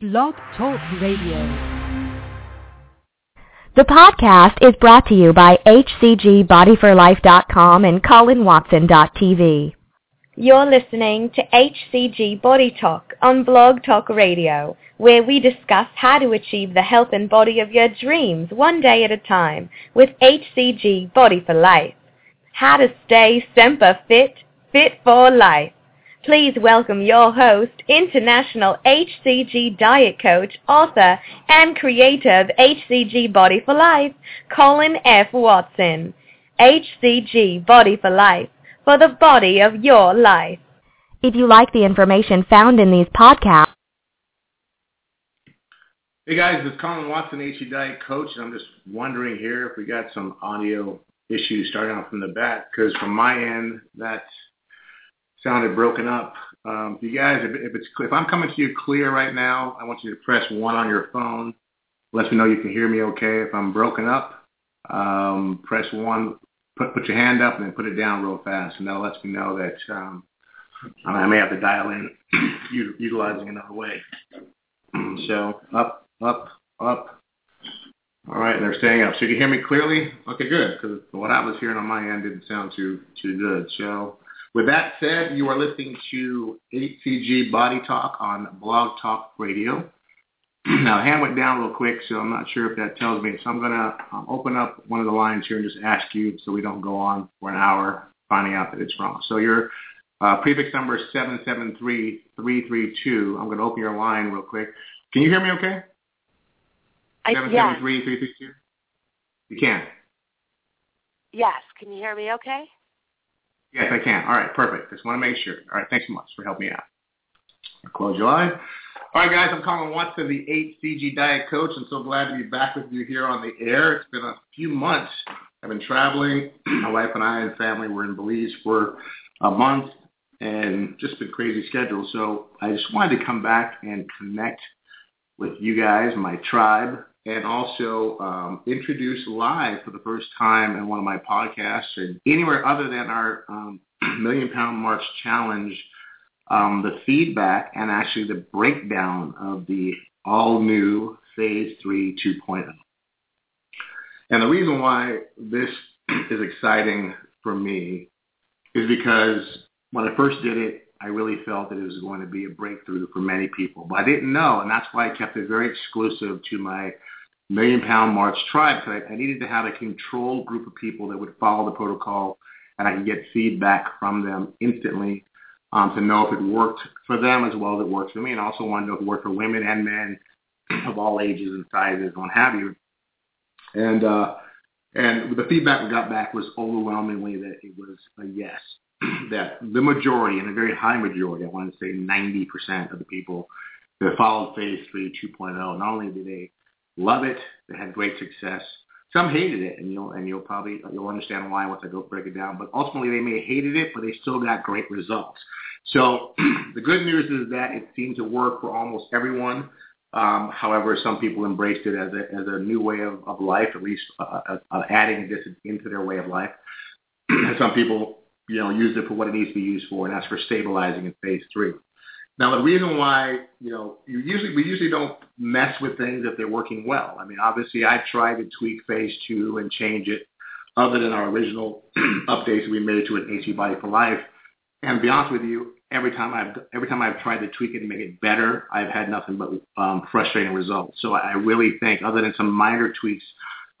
Blog Talk Radio. The podcast is brought to you by HCGBodyForLife.com and ColinWatson.tv. You're listening to HCG Body Talk on Blog Talk Radio, where we discuss how to achieve the health and body of your dreams one day at a time with HCG Body for Life. How to stay semper fit, fit for life. Please welcome your host, international HCG diet coach, author, and creator of HCG Body for Life, Colin F. Watson. HCG Body for Life, for the body of your life. If you like the information found in these podcasts, Hey guys, it's Colin Watson, HCG Diet Coach, and I'm just wondering here if we got some audio issues starting off from the bat, because from my end, that sounded broken up. Um, you guys, if, if it's if I'm coming to you clear right now, I want you to press one on your phone. Let me know you can hear me okay. If I'm broken up, um, press one. Put put your hand up and then put it down real fast, and that lets me know that um, I may have to dial in utilizing another way. So up, up, up. All right, they're staying up. So you can hear me clearly? Okay, good, because what I was hearing on my end didn't sound too too good. So with that said, you are listening to HCG Body Talk on Blog Talk Radio. now, hand went down real quick, so I'm not sure if that tells me. So I'm going to um, open up one of the lines here and just ask you so we don't go on for an hour finding out that it's wrong. So your uh, prefix number is 773332. I'm going to open your line real quick. Can you hear me okay? I, Seven yes. seven three three three two. You can. Yes. Can you hear me okay? Yes, I can. All right, perfect. Just want to make sure. All right, thanks so much for helping me out. Close your eyes. All right, guys, I'm Colin Watson, the HCG Diet Coach, and so glad to be back with you here on the air. It's been a few months. I've been traveling. My wife and I and family were in Belize for a month, and just been crazy schedule. So I just wanted to come back and connect with you guys, my tribe, and also um, introduce live for the first time in one of my podcasts and anywhere other than our um, Million Pound March Challenge, um, the feedback and actually the breakdown of the all-new Phase 3 2.0. And the reason why this is exciting for me is because when I first did it, I really felt that it was going to be a breakthrough for many people. But I didn't know, and that's why I kept it very exclusive to my Million Pound March tribe. So I, I needed to have a controlled group of people that would follow the protocol, and I could get feedback from them instantly um, to know if it worked for them as well as it worked for me, and also wanted to know if it worked for women and men of all ages and sizes and what have you. And uh, and the feedback we got back was overwhelmingly that it was a yes. That the majority, and a very high majority, I want to say 90% of the people that followed Phase 3 2.0, not only did they love it, they had great success, some hated it, and you'll and you'll probably you'll understand why once I go break it down. But ultimately, they may have hated it, but they still got great results. So the good news is that it seemed to work for almost everyone. Um, however, some people embraced it as a as a new way of, of life, at least uh, uh, adding this into their way of life. some people, you know, used it for what it needs to be used for, and that's for stabilizing in phase three. Now, the reason why, you know, you usually we usually don't mess with things if they're working well. I mean, obviously, I tried to tweak phase two and change it, other than our original updates we made to an AC Body for Life. And to be honest with you, every time I've every time I've tried to tweak it and make it better, I've had nothing but um, frustrating results. So I really think, other than some minor tweaks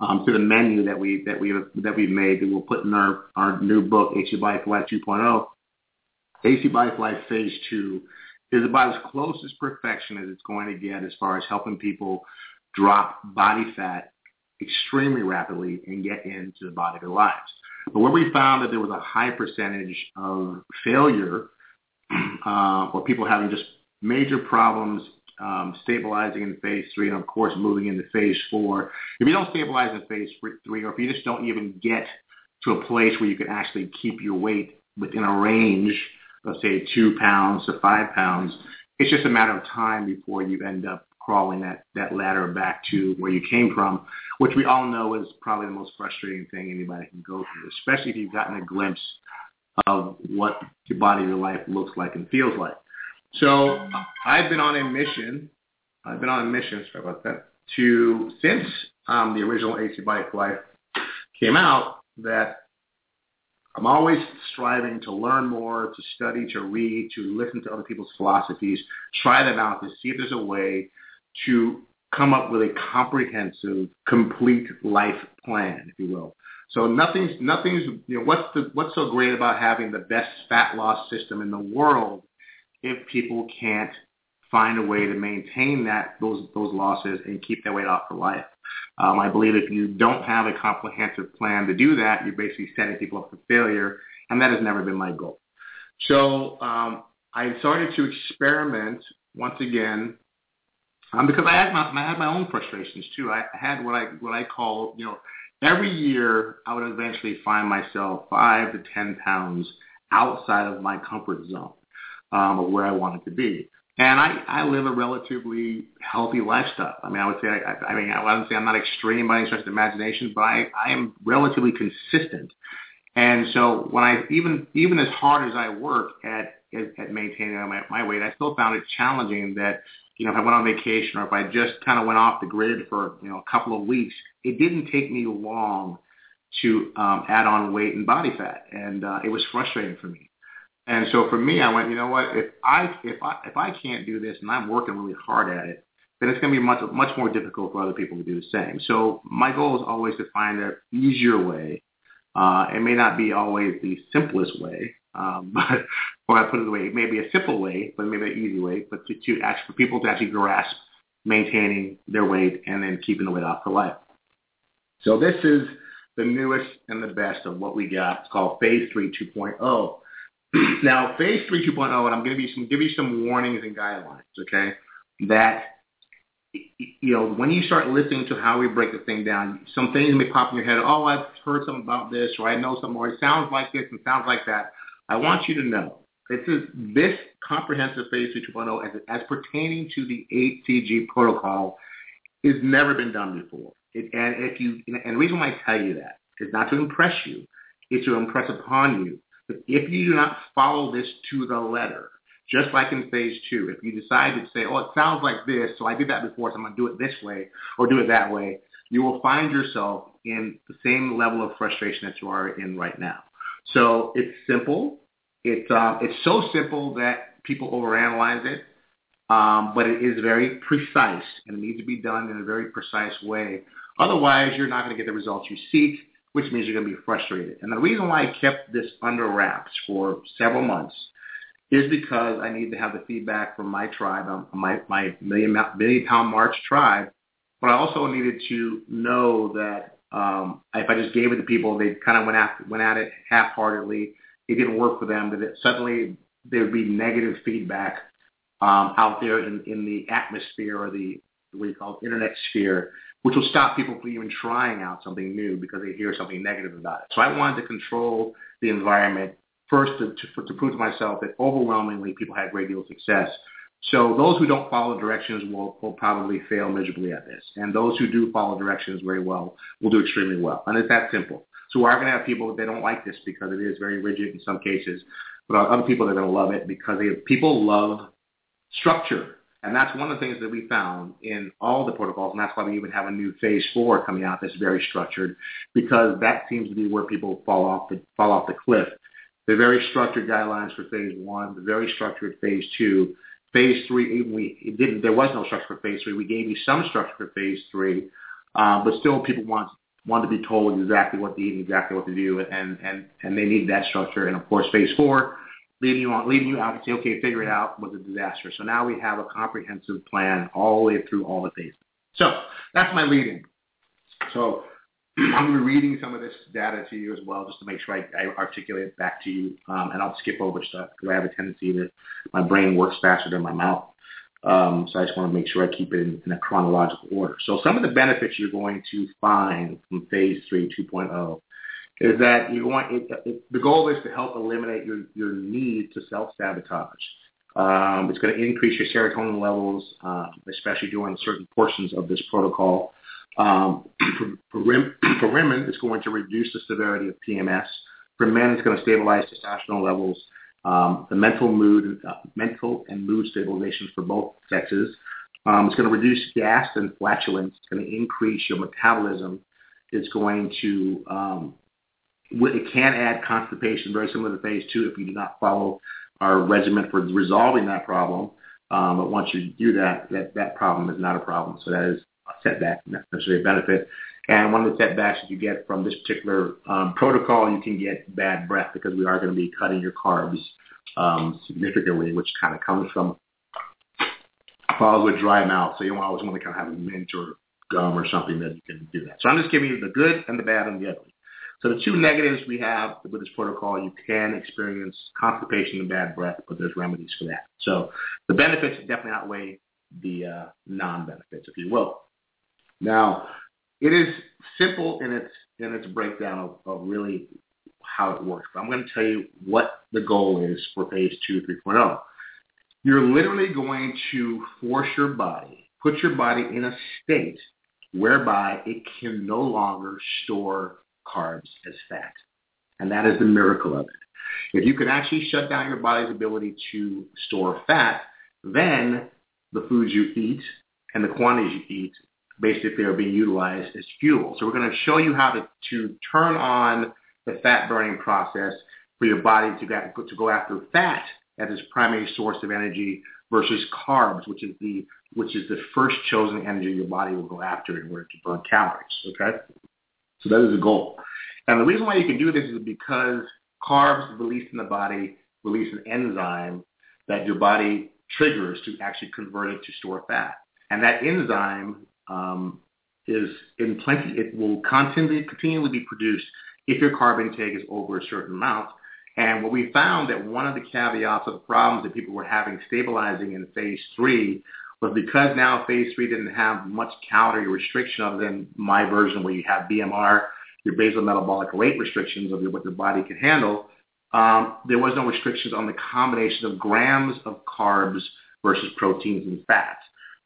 um, to the menu that we that we that we've made, that we'll put in our our new book, Body for Life 2.0, HCG Body for Life Phase Two is about as close as perfection as it's going to get as far as helping people drop body fat extremely rapidly and get into the body of their lives. But where we found that there was a high percentage of failure uh, or people having just major problems Um, stabilizing in phase three and, of course, moving into phase four. If you don't stabilize in phase three or if you just don't even get to a place where you can actually keep your weight within a range of, say, two pounds to five pounds, it's just a matter of time before you end up crawling that, that ladder back to where you came from, which we all know is probably the most frustrating thing anybody can go through, especially if you've gotten a glimpse of what the body your life looks like and feels like. So I've been on a mission I've been on a mission, sorry about that, to since um, the original HCG Body Life came out, that I'm always striving to learn more, to study, to read, to listen to other people's philosophies, try them out to see if there's a way to come up with a comprehensive, complete life plan, if you will. So nothing's nothing's you know what's the what's so great about having the best fat loss system in the world if people can't find a way to maintain that those those losses and keep their weight off for life. Um, I believe if you don't have a comprehensive plan to do that, you're basically setting people up for failure, and that has never been my goal. So um, I started to experiment once again um, because I had my I had my own frustrations too. I had what I what I call you know every year I would eventually find myself five to ten pounds outside of my comfort zone um, of where I wanted to be. And I, I live a relatively healthy lifestyle. I mean, I would say, I, I mean, I wouldn't say I'm not extreme by any stretch of imagination, but I, I am relatively consistent. And so when I, even, even as hard as I work at, at, at maintaining my, my weight, I still found it challenging that, you know, if I went on vacation or if I just kind of went off the grid for, you know, a couple of weeks, it didn't take me long to um, add on weight and body fat. And uh, it was frustrating for me. And so for me, I went, you know what? If I if I if I can't do this and I'm working really hard at it, then it's going to be much much more difficult for other people to do the same. So my goal is always to find an easier way. Uh, it may not be always the simplest way, um, but or I put it away, it may be a simple way, but maybe an easy way. But to, to actually for people to actually grasp maintaining their weight and then keeping the weight off for life. So this is the newest and the best of what we got. It's called Phase 3 2.0. now, phase three 2.0, and I'm going to give you some warnings and guidelines, okay? That, you know, when you start listening to how we break the thing down, some things may pop in your head. Oh, I've heard something about this, or I know something, or it sounds like this and sounds like that. I want you to know this is this comprehensive phase 2.0 as, as pertaining to the HCG protocol has never been done before. It, and if you, and the reason why I tell you that is not to impress you, it's to impress upon you if you do not follow this to the letter, just like in phase two, if you decide to say, oh, it sounds like this, so I did that before, so I'm going to do it this way or do it that way, you will find yourself in the same level of frustration that you are in right now. So it's simple. It's, uh, it's so simple that people overanalyze it, um, but it is very precise and it needs to be done in a very precise way. Otherwise, you're not going to get the results you seek which means you're going to be frustrated. And the reason why I kept this under wraps for several months is because I need to have the feedback from my tribe, um, my, my million, million pound march tribe, but I also needed to know that um, if I just gave it to people, they kind of went at, went at it half-heartedly. It didn't work for them. That it, suddenly there would be negative feedback um, out there in, in the atmosphere or the what you call it, internet sphere which will stop people from even trying out something new because they hear something negative about it. So I wanted to control the environment first to, to, to prove to myself that overwhelmingly people had great deal of success. So those who don't follow directions will, will probably fail miserably at this. And those who do follow directions very well will do extremely well. And it's that simple. So we are going to have people that they don't like this because it is very rigid in some cases, but other people that are going to love it because they, people love structure. And that's one of the things that we found in all the protocols, and that's why we even have a new phase four coming out that's very structured, because that seems to be where people fall off the fall off the cliff. The very structured guidelines for phase one, the very structured phase two, phase three. Even we it didn't. There was no structure for phase three. We gave you some structure for phase three, uh, but still people want want to be told exactly what to eat exactly what to do, and and and they need that structure. And of course, phase four leaving you on, leaving you out and say, okay, figure it out was a disaster. So now we have a comprehensive plan all the way through all the phases. So that's my leading. So I'm going to be reading some of this data to you as well, just to make sure I, I articulate it back to you, um, and I'll skip over stuff because I have a tendency that my brain works faster than my mouth. Um, so I just want to make sure I keep it in, in, a chronological order. So some of the benefits you're going to find from Phase 3 2.0 is that you want it, it, the goal is to help eliminate your, your need to self-sabotage. Um, it's going to increase your serotonin levels, uh, especially during certain portions of this protocol. Um, for, for, women, it's going to reduce the severity of PMS. For men, it's going to stabilize testosterone levels, um, the mental mood, uh, mental and mood stabilization for both sexes. Um, it's going to reduce gas and flatulence. It's going to increase your metabolism. It's going to um, it can add constipation, very similar to phase two, if you do not follow our regimen for resolving that problem. Um, but once you do that, that, that problem is not a problem. So that is a setback, not necessarily a benefit. And one of the setbacks that you get from this particular um, protocol, you can get bad breath because we are going to be cutting your carbs um, significantly, which kind of comes from follows with dry mouth. So you always want to kind of have a mint or gum or something that you can do that. So I'm just giving you the good and the bad and the ugly. So the two negatives we have with this protocol, you can experience constipation and bad breath, but there's remedies for that. So the benefits definitely outweigh the uh, non-benefits, if you will. Now, it is simple in its in its breakdown of, of really how it works. But I'm going to tell you what the goal is for phase two, 3.0. You're literally going to force your body, put your body in a state whereby it can no longer store carbs as fat. And that is the miracle of it. If you can actually shut down your body's ability to store fat, then the foods you eat and the quantities you eat basically are being utilized as fuel. So we're going to show you how to, to turn on the fat burning process for your body to, get, to go after fat as its primary source of energy versus carbs, which is the which is the first chosen energy your body will go after in order to burn calories. Okay, so that is the goal. And the reason why you can do this is because carbs released in the body release an enzyme that your body triggers to actually convert it to store fat. And that enzyme um, is in plenty, it will continually, continually be produced if your carb intake is over a certain amount. And what we found that one of the caveats of the problems that people were having stabilizing in phase three was because now phase three didn't have much calorie restriction other than my version where you have BMR, your basal metabolic rate restrictions of what your body can handle, um, there was no restrictions on the combination of grams of carbs versus proteins and fats.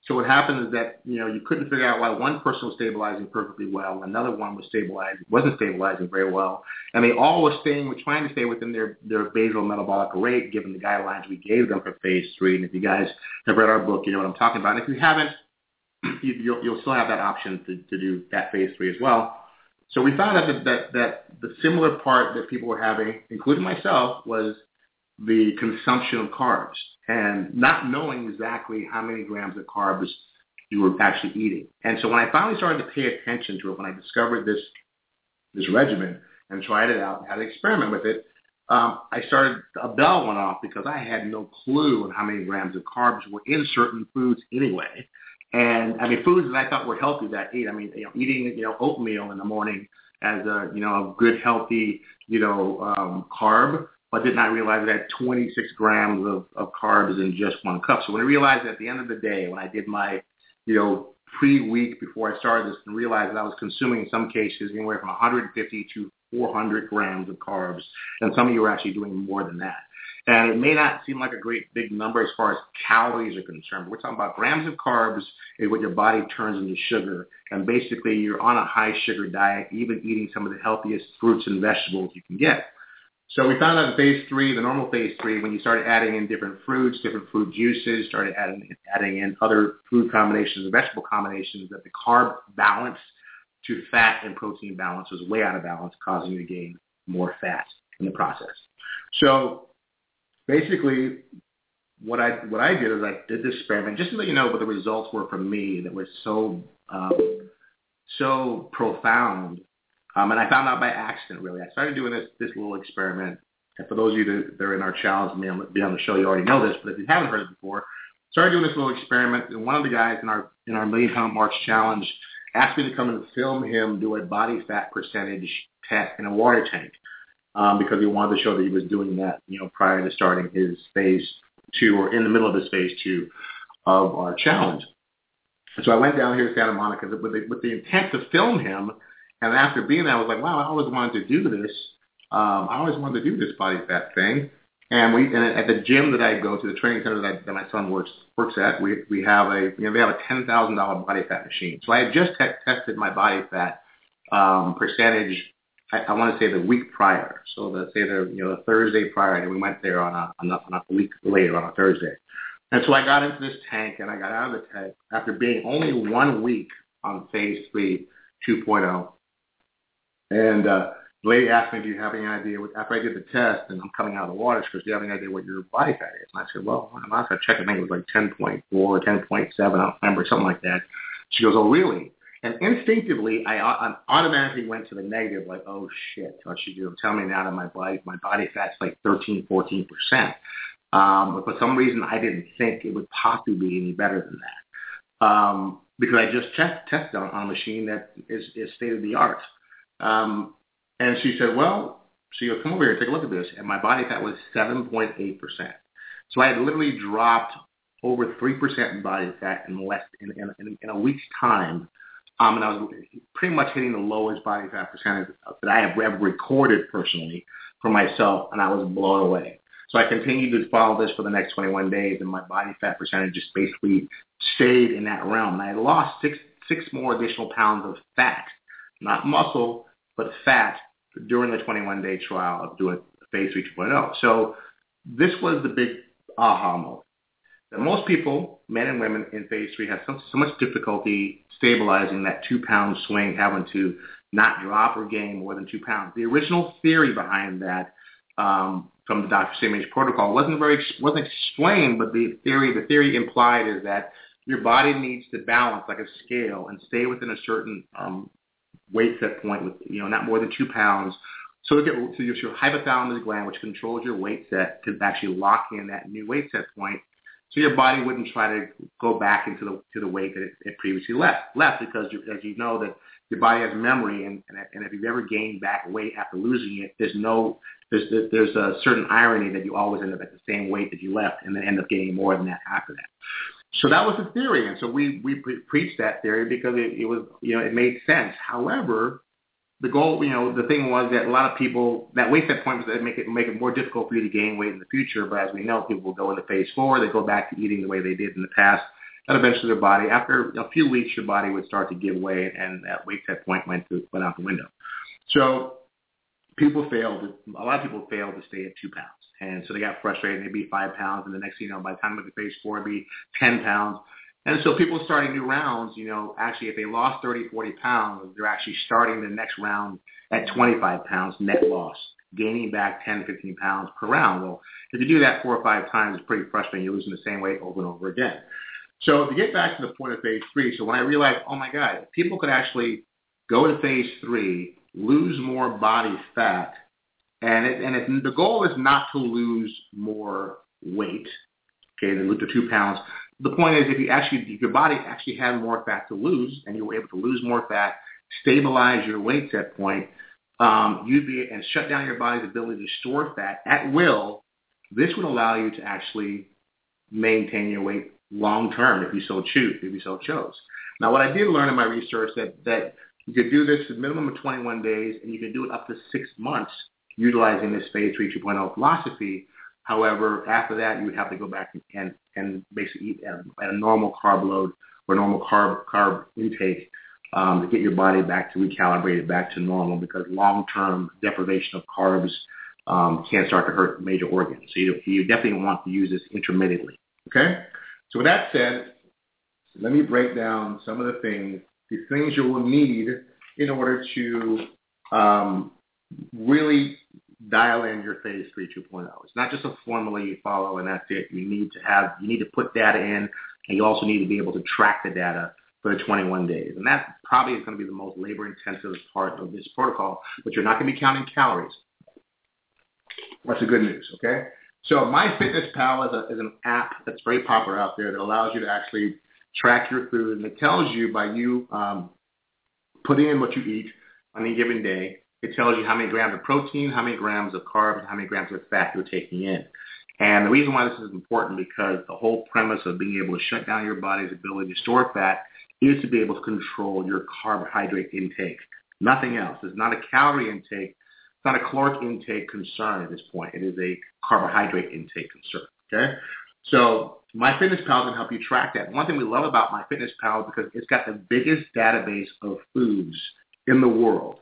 So what happened is that you know you couldn't figure out why one person was stabilizing perfectly well, another one was stabilizing wasn't stabilizing very well, and they all were staying, were trying to stay within their their basal metabolic rate given the guidelines we gave them for phase three. And if you guys have read our book, you know what I'm talking about. And if you haven't, you, you'll, you'll still have that option to, to do that phase three as well. So we found out that, that that the similar part that people were having, including myself, was the consumption of carbs and not knowing exactly how many grams of carbs you were actually eating. And so when I finally started to pay attention to it, when I discovered this this regimen and tried it out, and had an experiment with it, um, I started a bell went off because I had no clue on how many grams of carbs were in certain foods anyway. And I mean, foods that I thought were healthy that I eat. I mean, you know, eating you know oatmeal in the morning as a you know a good healthy you know um, carb but did not realize I had 26 grams of, of carbs in just one cup. So when I realized at the end of the day, when I did my, you know, pre-week before I started this and realized that I was consuming in some cases anywhere from 150 to 400 grams of carbs, and some of you are actually doing more than that. And it may not seem like a great big number as far as calories are concerned, but we're talking about grams of carbs is what your body turns into sugar. And basically you're on a high sugar diet, even eating some of the healthiest fruits and vegetables you can get. So we found out in phase three, the normal phase three, when you started adding in different fruits, different fruit juices, started adding, adding in other food combinations and vegetable combinations, that the carb balance to fat and protein balance was way out of balance, causing you to gain more fat in the process. So basically, what I what I did is I did this experiment just to let you know what the results were for me that was so um, so profound um, and I found out by accident, really. I started doing this this little experiment. And for those of you that, are in our challenge and be on the show, you already know this. But if you haven't heard it before, started doing this little experiment. And one of the guys in our in our Million Pound March Challenge asked me to come and film him do a body fat percentage test in a water tank um, because he wanted to show that he was doing that, you know, prior to starting his phase two or in the middle of his phase two of our challenge. And so I went down here to Santa Monica with the, with the intent to film him and after being there, I was like, wow, I always wanted to do this. Um, I always wanted to do this body fat thing. And we and at the gym that I go to, the training center that, I, that my son works works at, we we have a you know we have a ten thousand dollar body fat machine. So I had just te- tested my body fat um, percentage. I, I want to say the week prior. So let's say the you know the Thursday prior, and we went there on a, on a, on a week later on a Thursday. And so I got into this tank and I got out of the tank after being only one week on phase three 2.0. And uh, the lady asked me, do you have any idea, what, after I did the test and I'm coming out of the water, she goes, do you have any idea what your body fat is? And I said, well, I'm not going to check. I think it was like 10.4 or 10.7. I don't remember, something like that. She goes, oh, really? And instinctively, I, I automatically went to the negative, like, oh shit, what she do? Tell me now that my body, my body fat's like 13, 14 percent. Um, but for some reason, I didn't think it would possibly be any better than that. Um, because I just checked, tested on, on a machine that is, is state of the art. Um, and she said, well, she goes, come over here, and take a look at this. And my body fat was 7.8%. So I had literally dropped over 3% in body fat in less in, in, in a week's time. Um, and I was pretty much hitting the lowest body fat percentage that I have ever recorded personally for myself, and I was blown away. So I continued to follow this for the next 21 days, and my body fat percentage just basically stayed in that realm. And I lost six six more additional pounds of fat, not muscle, but fat during the 21 day trial of doing phase 3 So this was the big aha moment. That most people, men and women in phase three, have so, so much difficulty stabilizing that two pound swing, having to not drop or gain more than two pounds. The original theory behind that um, from the Dr. Simeons protocol wasn't very wasn't explained, but the theory the theory implied is that your body needs to balance like a scale and stay within a certain um, weight set point with, you know, not more than two pounds. So at so your hypothalamus gland, which controls your weight set, can actually lock in that new weight set point. So your body wouldn't try to go back into the to the weight that it, it previously left left because you, as you know that your body has memory and, and and if you've ever gained back weight after losing it, there's no there's there's a certain irony that you always end up at the same weight that you left and then end up gaining more than that after that. So that was the theory, and so we we pre- preached that theory because it, it was you know it made sense. However, the goal you know the thing was that a lot of people that weight set point was that make it make it more difficult for you to gain weight in the future. But as we know, people will go into phase four, they go back to eating the way they did in the past, and eventually their body after a few weeks your body would start to give way, and that weight set point went to went out the window. So people failed. A lot of people failed to stay at two pounds. And so they got frustrated. They'd be five pounds, and the next thing you know, by the time they get to phase four, it'd be 10 pounds. And so people starting new rounds, you know, actually if they lost 30, 40 pounds, they're actually starting the next round at 25 pounds net loss, gaining back 10, 15 pounds per round. Well, if you do that four or five times, it's pretty frustrating. You're losing the same weight over and over again. So to get back to the point of phase three, so when I realized, oh my God, people could actually go to phase three, lose more body fat, and it, and the goal is not to lose more weight, okay, than the two pounds. The point is, if you actually, if your body actually had more fat to lose, and you were able to lose more fat, stabilize your weight set point, um, you'd be and shut down your body's ability to store fat at will. This would allow you to actually maintain your weight long term if you so choose, if you so chose. Now, what I did learn in my research that that you could do this a minimum of 21 days, and you can do it up to six months utilizing this phase 3 2.0 philosophy. However, after that, you would have to go back and, and basically eat at, a normal carb load or normal carb, carb intake um, to get your body back to recalibrate it back to normal because long-term deprivation of carbs um, can start to hurt major organs. So you, you definitely want to use this intermittently. Okay? So with that said, let me break down some of the things, the things you will need in order to um, really dial in your phase three 2.0. It's not just a formula you follow and that's it. You need to have, you need to put data in and you also need to be able to track the data for the 21 days. And that probably is going to be the most labor intensive part of this protocol, but you're not going to be counting calories. That's the good news, okay? So MyFitnessPal is, a, is an app that's very popular out there that allows you to actually track your food and it tells you by you um, putting in what you eat on any given day it tells you how many grams of protein, how many grams of carbs, how many grams of fat you're taking in. And the reason why this is important because the whole premise of being able to shut down your body's ability to store fat is to be able to control your carbohydrate intake. Nothing else. It's not a calorie intake. It's not a caloric intake concern at this point. It is a carbohydrate intake concern. Okay? So MyFitnessPal can help you track that. One thing we love about my MyFitnessPal is because it's got the biggest database of foods in the world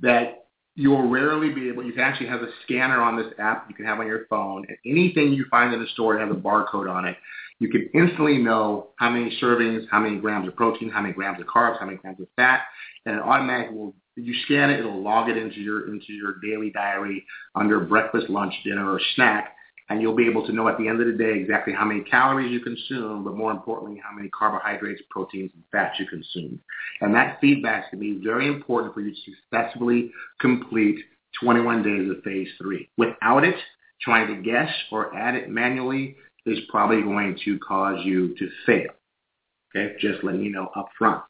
that you will rarely be able, you can actually have a scanner on this app you can have on your phone. And anything you find in the store has a barcode on it. you can instantly know how many servings, how many grams of protein, how many grams of carbs, how many grams of fat, and it automatically will. You scan it, it'll log it into your into your daily diary under breakfast, lunch, dinner, or snack, and you'll be able to know at the end of the day exactly how many calories you consume, but more importantly, how many carbohydrates, proteins, and fats you consume. And that feedback can be very important for you to successfully complete 21 days of phase three. Without it, trying to guess or add it manually is probably going to cause you to fail. Okay, just letting you know up front.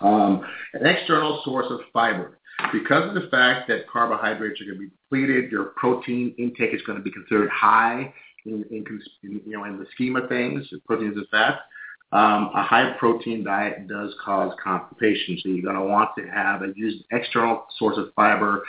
Um, an external source of fiber. Because of the fact that carbohydrates are going to be depleted, your protein intake is going to be considered high in, in, in you know in the scheme of things, proteins and fats. Um, a high protein diet does cause constipation, so you're going to want to have a use external source of fiber.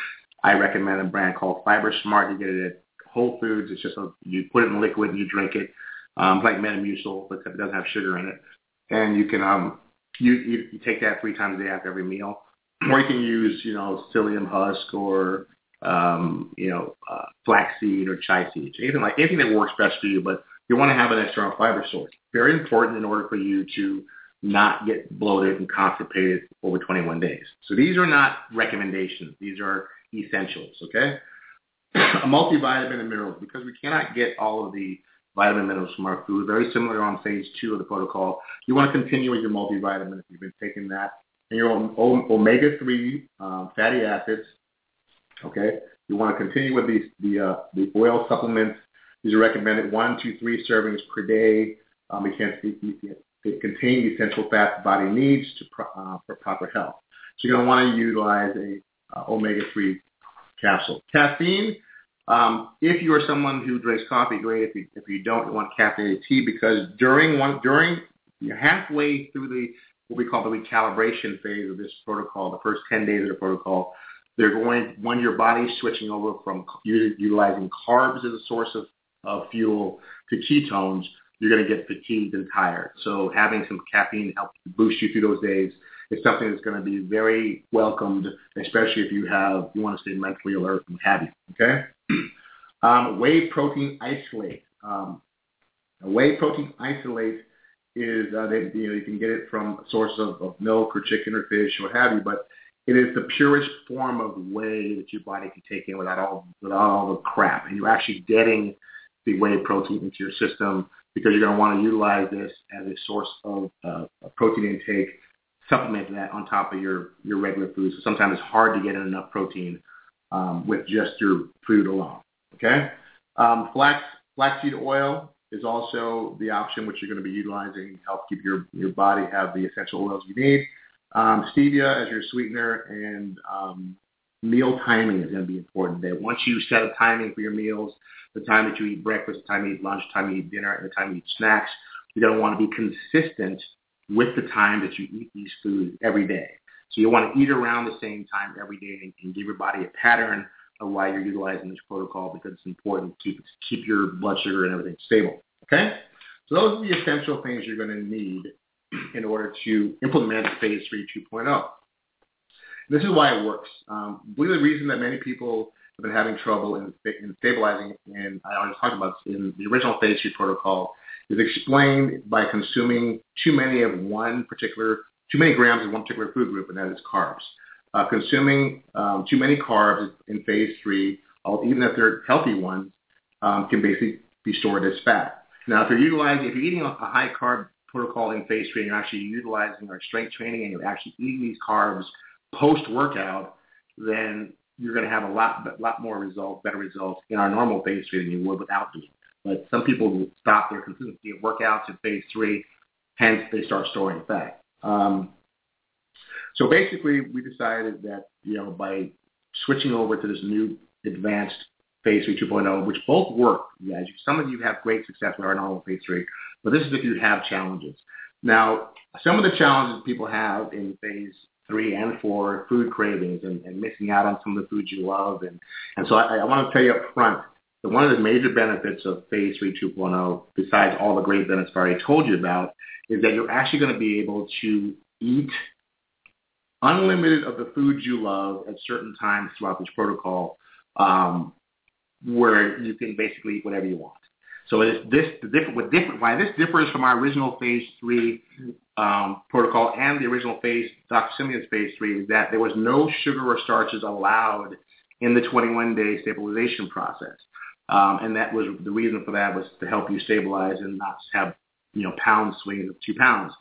I recommend a brand called Fiber Smart. You get it at Whole Foods. It's just a, you put it in liquid and you drink it, um, like Metamucil, but it doesn't have sugar in it. And you can um, you, you, you take that three times a day after every meal, or you can use you know psyllium husk or um, you know uh, flaxseed or chia seeds, anything like anything that works best for you. But you want to have an external fiber source. Very important in order for you to not get bloated and constipated over 21 days. So these are not recommendations. These are essentials. Okay. a multivitamin and minerals because we cannot get all of the vitamin minerals from our food. Very similar on phase two of the protocol. You want to continue with your multivitamin if you've been taking that. And your omega-3 um, fatty acids, okay? You want to continue with these, the, uh, the oil supplements. These are recommended one, two, three servings per day. Um, it, can, it, contain essential fats the body needs to uh, for proper health. So you're going to want to utilize a uh, omega-3 capsule. Caffeine, um, if you are someone who drinks coffee, great. If you, if you don't, you want caffeinated tea because during one during you're halfway through the what we call the recalibration phase of this protocol, the first 10 days of the protocol, they're going when your body's switching over from utilizing carbs as a source of, of fuel to ketones, you're going to get fatigued and tired. So having some caffeine help boost you through those days is something that's going to be very welcomed, especially if you have you want to stay mentally alert and happy. Okay. um, whey protein isolate. Um, whey protein isolate is uh, they, you know you can get it from sources of, of milk or chicken or fish or what have you, but it is the purest form of whey that your body can take in without all without all the crap, and you're actually getting the whey protein into your system because you're going to want to utilize this as a source of uh, protein intake, supplement that on top of your your regular food. So sometimes it's hard to get in enough protein um, with just your food alone. Okay, um, flax flaxseed oil is also the option which you're going to be utilizing to help keep your your body have the essential oils you need. Um, stevia as your sweetener and um, meal timing is going to be important. That once you set a timing for your meals, the time that you eat breakfast, the time you eat lunch, the time you eat dinner, and the time you eat snacks, you're going to want to be consistent with the time that you eat these foods every day. So you want to eat around the same time every day and, and give your body a pattern of why you're utilizing this protocol because it's important to keep, keep your blood sugar and everything stable. Okay? So those are the essential things you're going to need in order to implement phase 3 2.0. This is why it works. Um, believe the reason that many people have been having trouble in, in stabilizing, and I already talked about this in the original phase 3 protocol, is explained by consuming too many of one particular, too many grams of one particular food group, and that is carbs. Uh, consuming um, too many carbs in phase three, even if they're healthy ones, um, can basically be stored as fat. Now, if you're utilizing, if you're eating a, high carb protocol in phase three, and you're actually utilizing our strength training, and you're actually eating these carbs post workout, then you're going to have a lot, lot more results, better results in our normal phase three than you would without doing. But some people stop their consistency of workouts in phase three, hence they start storing fat. Um, so basically, we decided that you know by switching over to this new advanced phase three 2.0, which both work, guys. Some of you have great success with our normal phase three, but this is if you have challenges. Now, some of the challenges people have in phase three and four, food cravings and, and missing out on some of the foods you love, and and so I, I want to tell you up front that one of the major benefits of Phase 3 2.0, besides all the great benefits I already told you about, is that you're actually going to be able to eat unlimited of the foods you love at certain times throughout this protocol um, where you can basically eat whatever you want. So it's this the different what different why this differs from our original phase three um, protocol and the original phase Dr. Simeon's phase three is that there was no sugar or starches allowed in the 21 day stabilization process. Um, and that was the reason for that was to help you stabilize and not have you know pound swings of two pounds.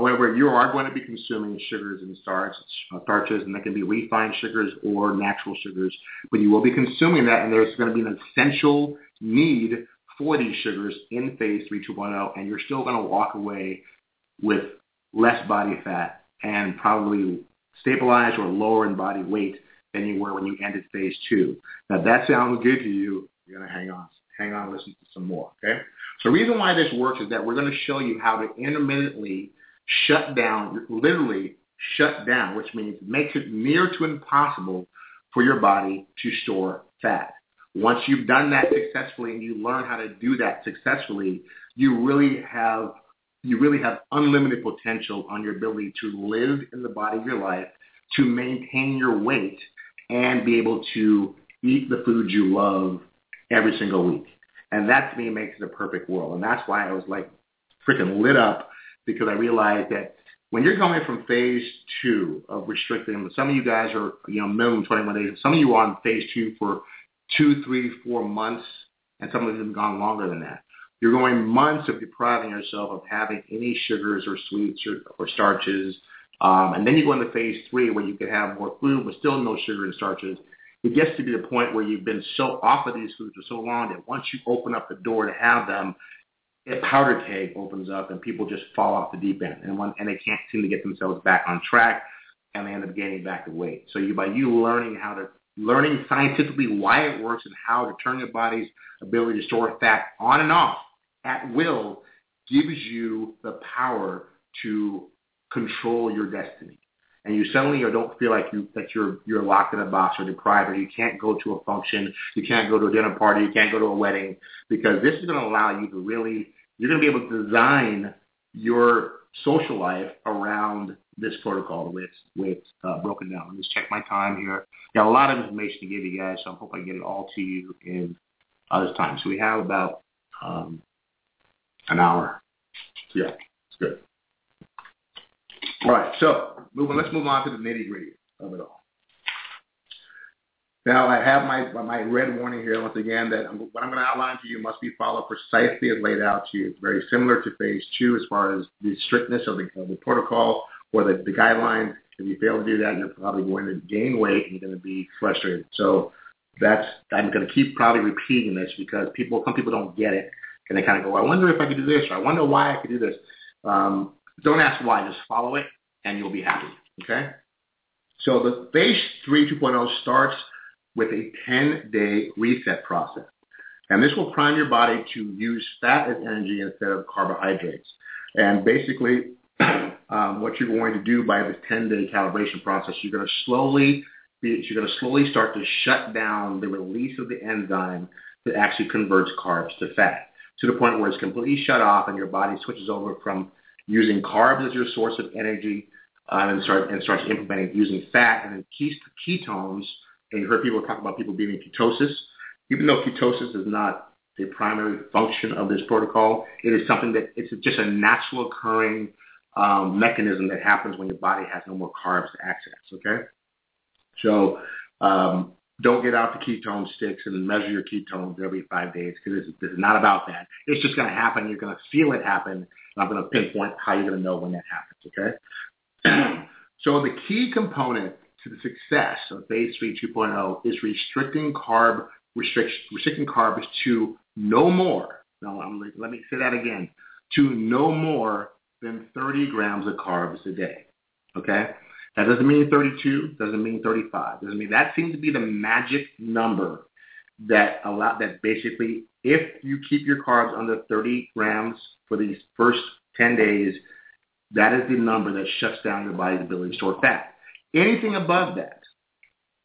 However, you are going to be consuming sugars and starch, starches, and that can be refined sugars or natural sugars. But you will be consuming that, and there's going to be an essential need for these sugars in phase 3 2.0, and you're still going to walk away with less body fat and probably stabilized or lower in body weight than you were when you ended phase 2. Now, that sounds good to you, you're going to hang on. Hang on, listen to some more, okay? So the reason why this works is that we're going to show you how to intermittently shut down, literally shut down, which means makes it near to impossible for your body to store fat. Once you've done that successfully and you learn how to do that successfully, you really have you really have unlimited potential on your ability to live in the body of your life, to maintain your weight, and be able to eat the foods you love every single week. And that to me makes it a perfect world. And that's why I was like freaking lit up because I realized that when you're going from phase two of restricting, some of you guys are, you know, minimum 21 days. Some of you are on phase two for two, three, four months, and some of them have gone longer than that. You're going months of depriving yourself of having any sugars or sweets or, or starches. Um, and then you go into phase three where you can have more food but still no sugar and starches. It gets to be the point where you've been so off of these foods for so long that once you open up the door to have them, a powder keg opens up and people just fall off the deep end and when, and they can't seem to get themselves back on track and they end up gaining back the weight. So you by you learning how to learning scientifically why it works and how to turn your body's ability to store fat on and off at will gives you the power to control your destiny. And you suddenly or don't feel like you that you're you're locked in a box or deprived or you can't go to a function, you can't go to a dinner party, you can't go to a wedding because this is going to allow you to really you're going to be able to design your social life around this protocol, the way it's, the way it's uh, broken down. Let me just check my time here. Got a lot of information to give you guys, so I hope I get it all to you in uh, this time. So we have about um, an hour. Yeah, it's good. All right, so moving, let's move on to the nitty gritty of it all. Now, I have my my red warning here once again that I'm, what I'm going to outline to you must be followed precisely as laid out to you. It's very similar to phase two as far as the strictness of the, of the protocol or the, the guidelines. If you fail to do that, you're probably going to gain weight and you're going to be frustrated. So that's I'm going to keep probably repeating this because people some people don't get it and they kind of go, I wonder if I could do this or I wonder why I could do this. Um, don't ask why, just follow it and you'll be happy. Okay. So the phase three 2.0 starts with a 10-day reset process. And this will prime your body to use fat as energy instead of carbohydrates. And basically, um, what you're going to do by this 10-day calibration process, you're going to slowly be, you're going to slowly start to shut down the release of the enzyme that actually converts carbs to fat to the point where it's completely shut off and your body switches over from using carbs as your source of energy uh, and, start, and starts implementing using fat and then ketones – and you heard people talk about people being in ketosis. Even though ketosis is not the primary function of this protocol, it is something that it's just a natural occurring um, mechanism that happens when your body has no more carbs to access. Okay, so um, don't get out the ketone sticks and measure your ketones every five days because this, is not about that. It's just going to happen. You're going to feel it happen. And I'm going to pinpoint how you're going to know when that happens. Okay. so the key component to the success of phase 3 2.0 is restricting carb restrict, restricting carbs to no more. Now, I'm, let me say that again. To no more than 30 grams of carbs a day. Okay? That doesn't mean 32, doesn't mean 35. Doesn't mean that seems to be the magic number that allow that basically if you keep your carbs under 30 grams for these first 10 days, that is the number that shuts down your body's ability to store fat. Anything above that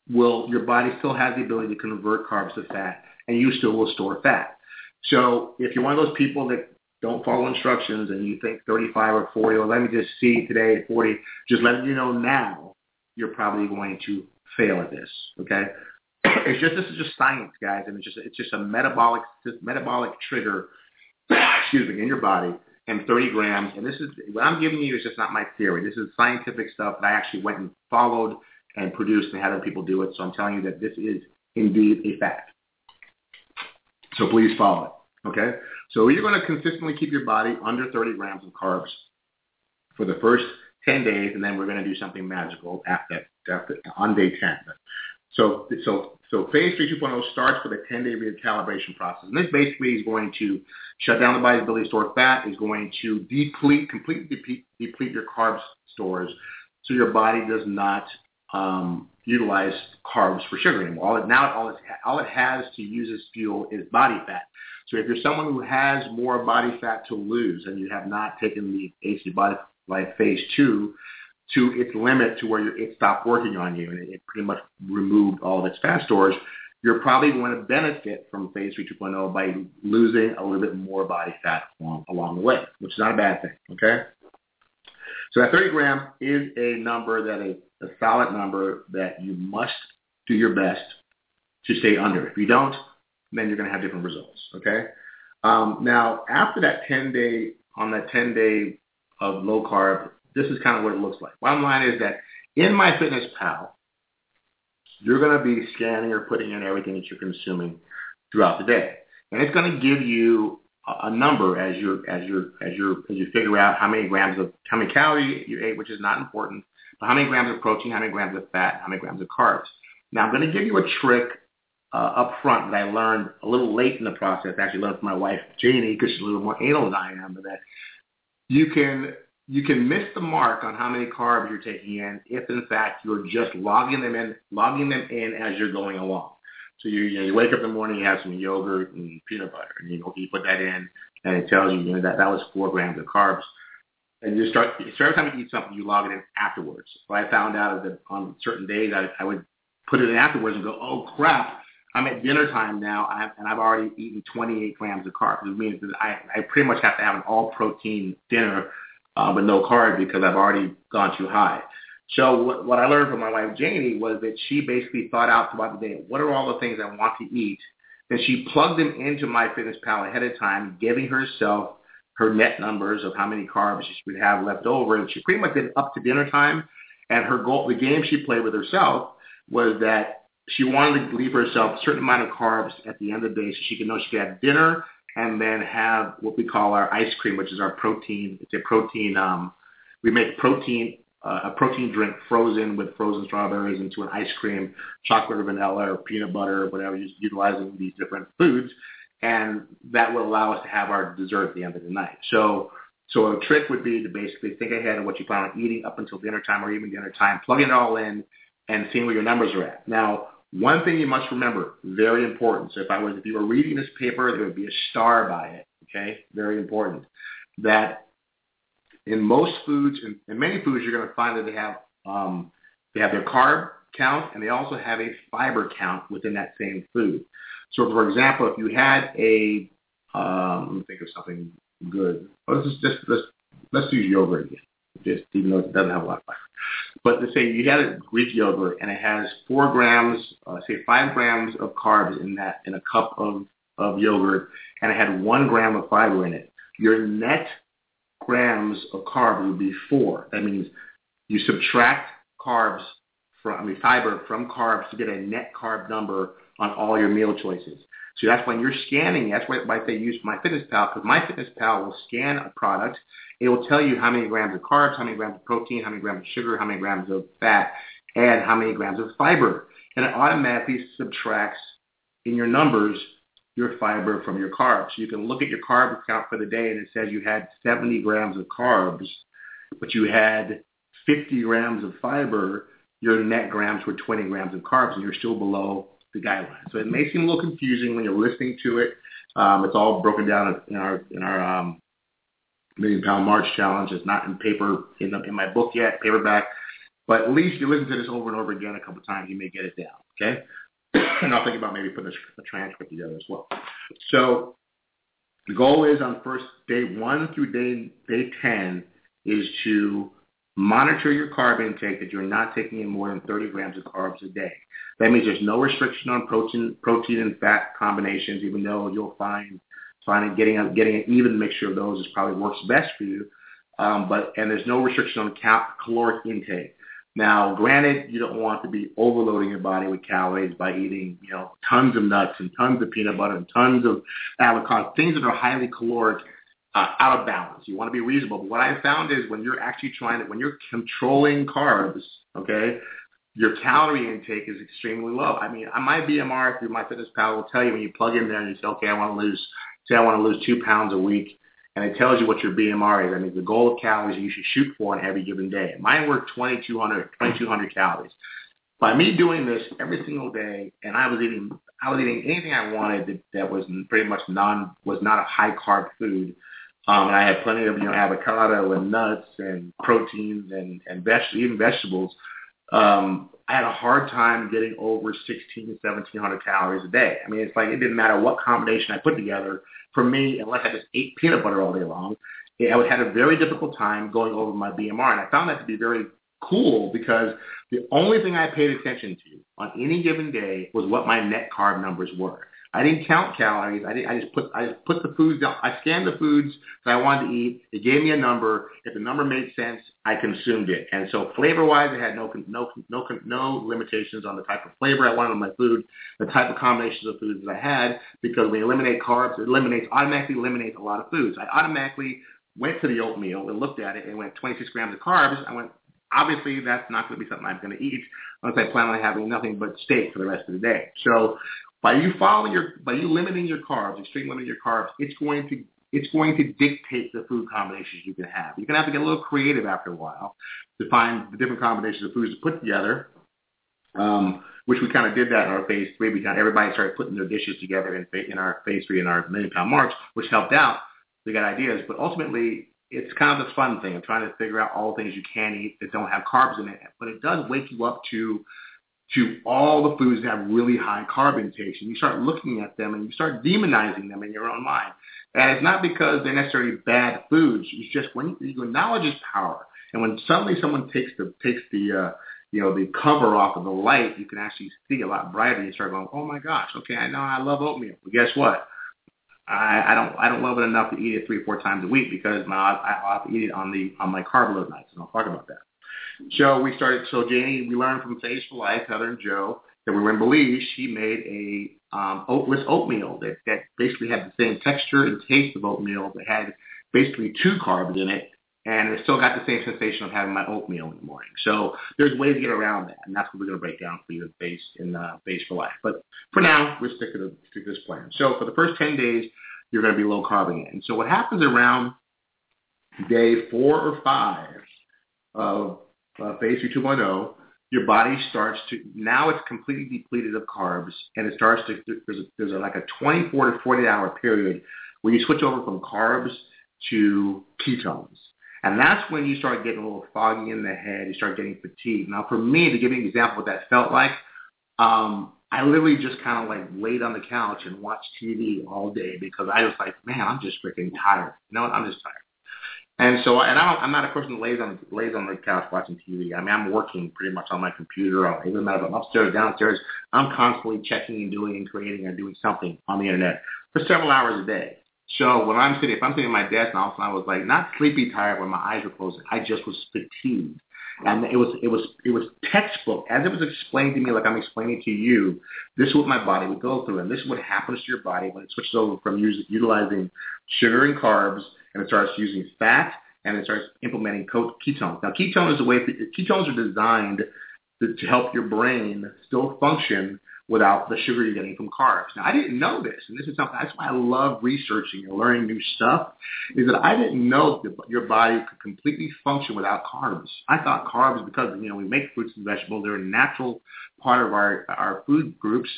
will your body still has the ability to convert carbs to fat, and you still will store fat. So if you're one of those people that don't follow instructions and you think 35 or 40, or let me just see today at 40, just letting you know now, you're probably going to fail at this. Okay, it's just this is just science, guys, and it's just it's just a metabolic metabolic trigger excuse me, in your body, and 30 grams. And this is what I'm giving you is just not my theory. This is scientific stuff that I actually went and followed and produced and had other people do it. So I'm telling you that this is indeed a fact. So please follow it. Okay. So you're going to consistently keep your body under 30 grams of carbs for the first 10 days, and then we're going to do something magical after, after on day 10. So, so, so phase 3 2.0 starts with a 10-day recalibration process. And this basically is going to shut down the body's ability to store fat, is going to deplete, completely deplete, deplete your carbs stores so your body does not um, utilize carbs for sugar anymore. All it, now all it, all it has to use as fuel is body fat. So if you're someone who has more body fat to lose and you have not taken the HCG Body Life Phase 2 to its limit to where it stopped working on you and it, pretty much removed all of its fat stores, you're probably going to benefit from Phase 3 2.0 by losing a little bit more body fat along, along the way, which is not a bad thing, okay? So that 30 gram is a number that is a solid number that you must do your best to stay under. If you don't, then you're going to have different results. Okay. Um, now, after that 10 day, on that 10 day of low carb, this is kind of what it looks like. Bottom line is that in MyFitnessPal, you're going to be scanning or putting in everything that you're consuming throughout the day, and it's going to give you a number as you as you as you as you figure out how many grams of how many calories you ate, which is not important, but how many grams of protein, how many grams of fat, how many grams of carbs. Now I'm going to give you a trick uh, up front that I learned a little late in the process. I actually learned from my wife Janie because she's a little more anal than I am, but that you can you can miss the mark on how many carbs you're taking in if in fact you're just logging them in logging them in as you're going along. So you, you, know, you wake up in the morning, you have some yogurt and peanut butter, and you know you put that in, and it tells you, you know that that was four grams of carbs. And you start so every time you eat something, you log it in afterwards. What I found out that on certain days, I, I would put it in afterwards and go, oh crap, I'm at dinner time now, and I've already eaten 28 grams of carbs. It means that I, I pretty much have to have an all protein dinner, uh, but no carb because I've already gone too high. So what, what I learned from my wife Janie was that she basically thought out throughout the day, what are all the things I want to eat? Then she plugged them into MyFitnessPal ahead of time, giving herself her net numbers of how many carbs she would have left over. And she pretty much did up to dinner time. And her goal, the game she played with herself was that she wanted to leave herself a certain amount of carbs at the end of the day so she could know she could have dinner and then have what we call our ice cream, which is our protein. It's a protein. Um, we make protein uh, a protein drink frozen with frozen strawberries into an ice cream, chocolate or vanilla or peanut butter or whatever, just utilizing these different foods. And that will allow us to have our dessert at the end of the night. So, so a trick would be to basically think ahead of what you plan on eating up until dinner time or even dinner time, plugging it all in and seeing where your numbers are at. Now, one thing you must remember, very important. So if I was, if you were reading this paper, there would be a star by it. Okay, very important. That in most foods, in, in many foods, you're going to find that they have um, they have their carb count and they also have a fiber count within that same food. So, for example, if you had a um, let me think of something good. Let's just let's let's use yogurt again, just even though it doesn't have a lot of fiber. But let's say you had a Greek yogurt and it has four grams, uh, say five grams of carbs in that in a cup of of yogurt, and it had one gram of fiber in it. Your net grams of carb would be four. That means you subtract carbs from, I mean, fiber from carbs to get a net carb number on all your meal choices. So that's when you're scanning. That's why, why they use MyFitnessPal because MyFitnessPal will scan a product. It will tell you how many grams of carbs, how many grams of protein, how many grams of sugar, how many grams of fat, and how many grams of fiber. And it automatically subtracts in your numbers your fiber from your carbs. You can look at your carb count for the day and it says you had 70 grams of carbs, but you had 50 grams of fiber. Your net grams were 20 grams of carbs and you're still below the guidelines. So it may seem a little confusing when you're listening to it. Um, it's all broken down in our in our um, million pound march challenge. It's not in paper in, the, in my book yet, paperback. But at least you listen to this over and over again a couple times, you may get it down. Okay and I'll think about maybe putting a, a transcript together as well. So the goal is on first day one through day day ten is to monitor your carb intake that you're not taking in more than 30 grams of carbs a day. That means there's no restriction on protein protein and fat combinations, even though you'll find finding getting a, getting an even mixture of those is probably works best for you. Um, but and there's no restriction on cal- caloric intake. Now, granted, you don't want to be overloading your body with calories by eating, you know, tons of nuts and tons of peanut butter and tons of avocado, things that are highly caloric, uh, out of balance. You want to be reasonable. But what I found is when you're actually trying to, when you're controlling carbs, okay, your calorie intake is extremely low. I mean, my BMR through MyFitnessPal will tell you when you plug in there and you say, okay, I want to lose, say I want to lose two pounds a week and it tells you what your BMR is. I mean, the goal of calories you should shoot for on every given day. Mine were 2,200, 2,200 calories. By me doing this every single day, and I was eating, I was eating anything I wanted that, that was pretty much non, was not a high carb food. Um, and I had plenty of, you know, avocado and nuts and proteins and, and veg, even vegetables. Um, I had a hard time getting over 16 to 1700 calories a day. I mean, it's like it didn't matter what combination I put together for me, unless I just ate peanut butter all day long, I would had a very difficult time going over my BMR. And I found that to be very cool because the only thing I paid attention to on any given day was what my net carb numbers were. I didn't count calories. I, didn't, I just put I just put the foods down. I scanned the foods that I wanted to eat. It gave me a number. If the number made sense, I consumed it. And so flavor-wise, I had no no no no limitations on the type of flavor I wanted on my food, the type of combinations of foods that I had. Because when you eliminate carbs, it eliminates automatically eliminates a lot of foods. I automatically went to the oatmeal and looked at it and went 26 grams of carbs. I went obviously that's not going to be something I'm going to eat unless I plan on having nothing but steak for the rest of the day. So by you following your, by you limiting your carbs, extreme limiting your carbs, it's going to it's going to dictate the food combinations you can have. You're going to have to get a little creative after a while to find the different combinations of foods to put together, um, which we kind of did that in our phase three. We got everybody started putting their dishes together in, in our phase three in our million pound march, which helped out. We got ideas, but ultimately it's kind of the fun thing of trying to figure out all the things you can eat that don't have carbs in it. But it does wake you up to to all the foods that have really high carb intakes. And you start looking at them and you start demonizing them in your own mind. And it's not because they're necessarily bad foods. It's just when you, knowledge is power. And when suddenly someone takes the takes the uh, you know the cover off of the light, you can actually see a lot brighter. You start going, oh my gosh, okay, I know I love oatmeal. But guess what? I, I don't I don't love it enough to eat it three or four times a week because my I, I'll have to eat it on the on my carb load nights, and I'll talk about that. So we started. So Janie, we learned from Phase for Life, Heather and Joe, that we were in Belize. She made a um, oatless oatmeal that that basically had the same texture and taste of oatmeal, but had basically two carbs in it, and it still got the same sensation of having my oatmeal in the morning. So there's ways to get around that, and that's what we're going to break down for you in Phase in uh, for Life. But for now, we'll stick to, stick to this plan. So for the first 10 days, you're going to be low carbing. And so what happens around day four or five of uh, phase 2.0, your body starts to, now it's completely depleted of carbs, and it starts to, there's, a, there's a, like a 24 to 48 hour period where you switch over from carbs to ketones. And that's when you start getting a little foggy in the head. You start getting fatigued. Now, for me, to give you an example of what that felt like, um, I literally just kind of like laid on the couch and watched TV all day because I was like, man, I'm just freaking tired. You know what? I'm just tired. And so, and I don't, I'm not a person that lays on lays on the couch watching TV. I mean, I'm working pretty much on my computer. Or even matter if I'm upstairs, downstairs, I'm constantly checking and doing and creating and doing something on the internet for several hours a day. So when I'm sitting, if I'm sitting at my desk and all of a sudden I was like not sleepy tired when my eyes were closed, I just was fatigued. And it was it was it was textbook as it was explained to me, like I'm explaining to you. This is what my body would go through, and this is what happens to your body when it switches over from using, utilizing sugar and carbs and it starts using fat and it starts implementing ketones. Now, ketone is a way, ketones are designed to, to help your brain still function without the sugar you're getting from carbs. Now, I didn't know this, and this is something, that's why I love researching and learning new stuff, is that I didn't know that your body could completely function without carbs. I thought carbs, because, you know, we make fruits and vegetables, they're a natural part of our, our food groups,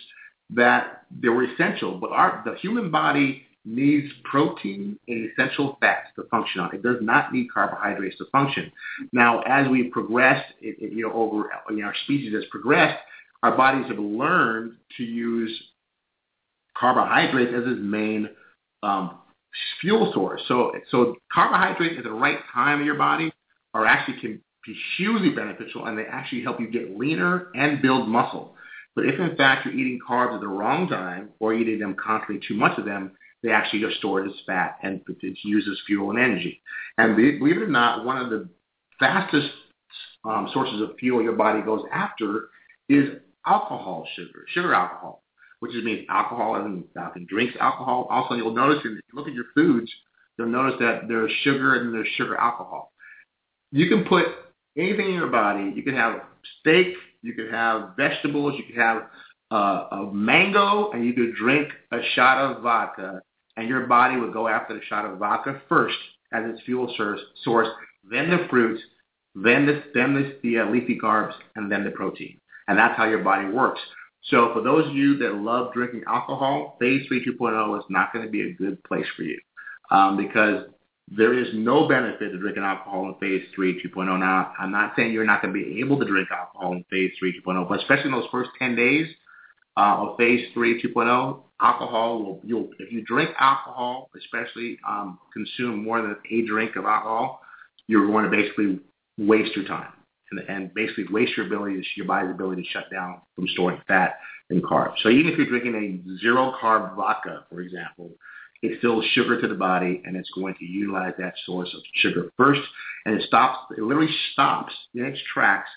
that they were essential. But our, the human body needs protein and essential fats to function on. It does not need carbohydrates to function. Now, as we progressed, it, it, you know, over you know, our species has progressed, our bodies have learned to use carbohydrates as its main um, fuel source. So, so carbohydrates at the right time in your body are actually can be hugely beneficial, and they actually help you get leaner and build muscle. But if in fact you're eating carbs at the wrong time or eating them constantly too much of them, they actually are stored as fat and it's used as fuel and energy. And believe it or not, one of the fastest um, sources of fuel your body goes after is alcohol sugar, sugar alcohol, which means alcohol and often drinks alcohol. Also, you'll notice if you look at your foods, you'll notice that there's sugar and there's sugar alcohol. You can put anything in your body. You can have steak, you could have vegetables, you could have uh, a mango, and you could drink a shot of vodka, and your body would go after the shot of vodka first as its fuel source, source then the fruits, then the, then the, the uh, leafy carbs, and then the protein. And that's how your body works. So for those of you that love drinking alcohol, Phase 3 2.0 is not going to be a good place for you um, because there is no benefit to drinking alcohol in phase 3 2.0. Now, I'm not saying you're not going to be able to drink alcohol in phase 3 2.0, but especially in those first 10 days uh, of phase 3 2.0, alcohol will, you'll, if you drink alcohol, especially um, consume more than a drink of alcohol, you're going to basically waste your time and, and basically waste your ability, your body's ability to shut down from storing fat and carbs. So even if you're drinking a zero carb vodka, for example, it still sugar to the body and it's going to utilize that source of sugar first and it stops, it literally stops in its tracks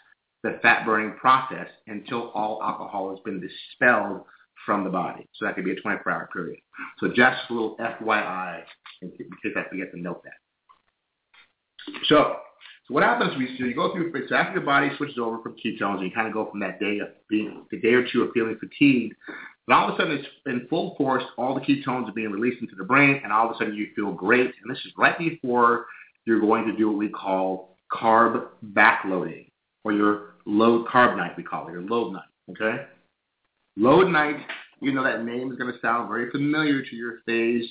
the fat burning process until all alcohol has been dispelled from the body. So that could be a 24 hour period. So just a little FYI in case I forget to note that. So, so what happens is you go through, so after your body switches over from ketones and you kind of go from that day of being, the day or two of feeling fatigued and all of a sudden, it's in full force. All the ketones are being released into the brain, and all of a sudden, you feel great. And this is right before you're going to do what we call carb backloading, or your low carb night, we call it, your load night. Okay? Load night, you know that name is going to sound very familiar to your phase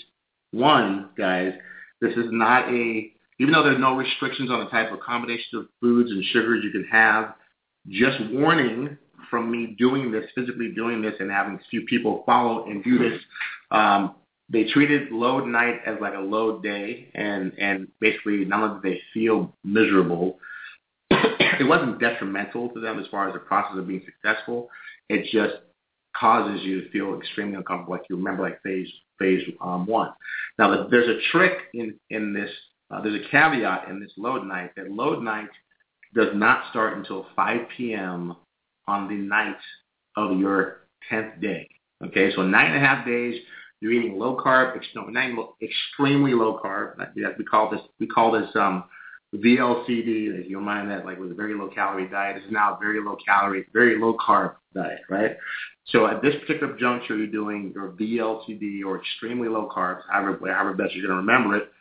one, guys. This is not a, even though there's no restrictions on the type of combination of foods and sugars you can have, just warning from me doing this, physically doing this, and having a few people follow and do this. Um, they treated load night as like a load day, and and basically not only did they feel miserable, it wasn't detrimental to them as far as the process of being successful. It just causes you to feel extremely uncomfortable, like you remember like phase phase um, one. Now there's a trick in in this. Uh, there's a caveat in this load night that load night does not start until 5 p.m on the night of your 10th day. Okay, so nine and a half days, you're eating low carb, no, nine, extremely low carb. We call this, we call this um, VLCD. If You'll mind that like with a very low calorie diet. This is now a very low calorie, very low carb diet, right? So at this particular juncture, you're doing your VLCD or extremely low carbs, however, however best you're going to remember it.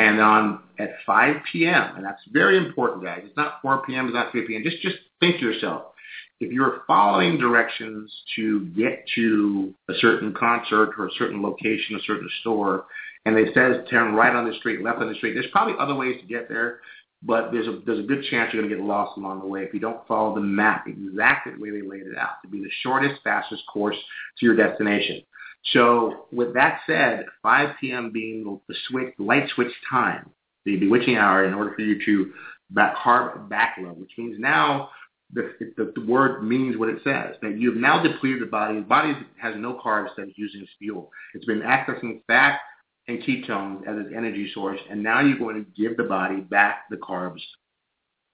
And on at 5 p.m., and that's very important, guys. It's not 4 p.m., it's not 3 p.m. Just just think to yourself, if you're following directions to get to a certain concert or a certain location, a certain store, and it says turn right on the street, left on the street, there's probably other ways to get there, but there's a, there's a good chance you're going to get lost along the way if you don't follow the map exactly the way they laid it out to be the shortest, fastest course to your destination. So with that said, 5 p.m. being the switch, light switch time, the bewitching hour in order for you to back, carb backload, which means now the, the, the word means what it says. That you've now depleted the body. The body has no carbs that it's using as fuel. It's been accessing fat and ketones as its energy source, and now you're going to give the body back the carbs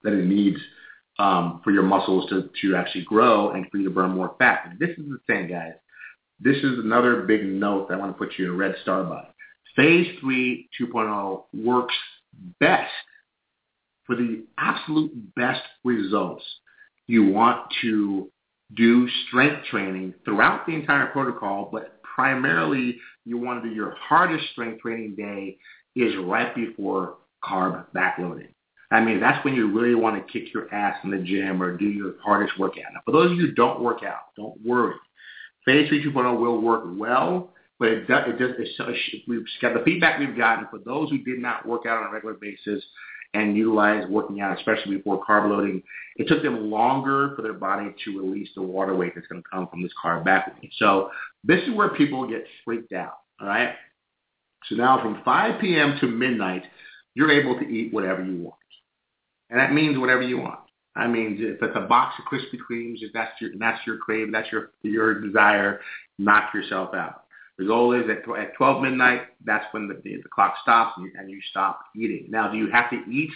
that it needs um, for your muscles to, to actually grow and for you to burn more fat. And this is the thing, guys. This is another big note that I want to put you in red star by. Phase 3 2.0 works best for the absolute best results you want to do strength training throughout the entire protocol, but primarily you want to do your hardest strength training day is right before carb backloading. I mean, that's when you really want to kick your ass in the gym or do your hardest workout. Now, for those of you who don't work out, don't worry. Phase 3 2.0 will work well, but it does, it does, it's, we've got the feedback we've gotten for those who did not work out on a regular basis and utilize working out, especially before carb loading. It took them longer for their body to release the water weight that's going to come from this carb backloading. So this is where people get freaked out. All right. So now from 5 p.m. to midnight, you're able to eat whatever you want, and that means whatever you want. I mean, if it's a box of Krispy Kremes, if that's your that's your crave, that's your your desire, knock yourself out. The goal is that at 12 midnight, that's when the, the, the clock stops and you, and you stop eating. Now, do you have to eat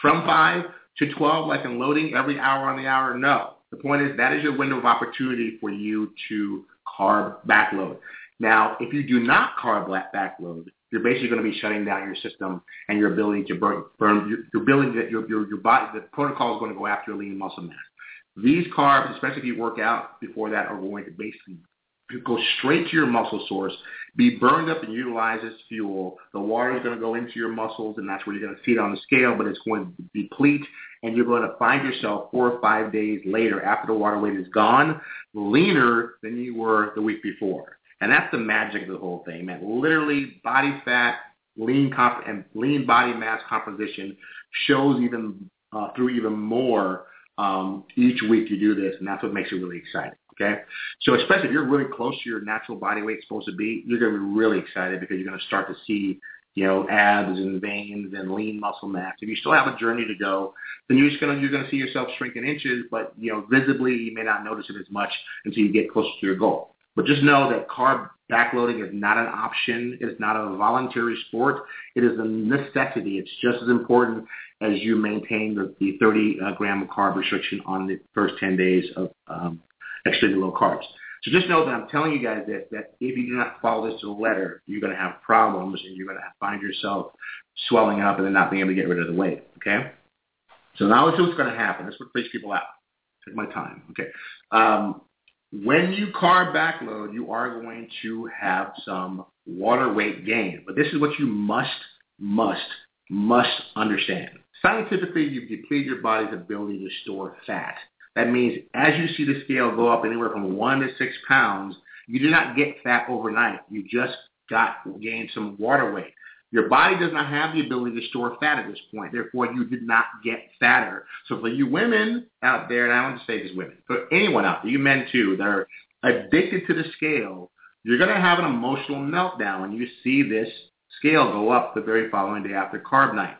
from 5 to 12 like in loading every hour on the hour? No. The point is that is your window of opportunity for you to carb backload. Now, if you do not carb backload, you're basically going to be shutting down your system and your ability to burn, burn your, your ability that your, your, your body, the protocol is going to go after lean muscle mass. These carbs, especially if you work out before that, are going to basically go straight to your muscle source, be burned up and utilized as fuel. The water is going to go into your muscles, and that's where you're going to feed on the scale, but it's going to deplete, and you're going to find yourself four or five days later, after the water weight is gone, leaner than you were the week before. And that's the magic of the whole thing, man. Literally, body fat, lean comp- and lean body mass composition shows even uh, through even more um, each week you do this, and that's what makes it really exciting. Okay, so especially if you're really close to your natural body weight supposed to be, you're going to be really excited because you're going to start to see, you know, abs and veins and lean muscle mass. If you still have a journey to go, then you're just to you're going to see yourself shrink in inches, but you know, visibly you may not notice it as much until you get closer to your goal. But just know that carb backloading is not an option. It is not a voluntary sport. It is a necessity. It's just as important as you maintain the, the 30 uh, gram of carb restriction on the first 10 days of um, extremely low carbs. So just know that I'm telling you guys that, that if you do not follow this to the letter, you're going to have problems and you're going to find yourself swelling up and then not being able to get rid of the weight. Okay? So now let's see what's going to happen. This is what freaks people out. Take my time. Okay. Um, when you carb backload, you are going to have some water weight gain. But this is what you must, must, must understand. Scientifically, you deplete your body's ability to store fat. That means as you see the scale go up anywhere from one to six pounds, you do not get fat overnight. You just got gained some water weight. Your body does not have the ability to store fat at this point. Therefore, you did not get fatter. So for you women out there, and I want to say this women, for anyone out there, you men too, that are addicted to the scale, you're going to have an emotional meltdown when you see this scale go up the very following day after carb night.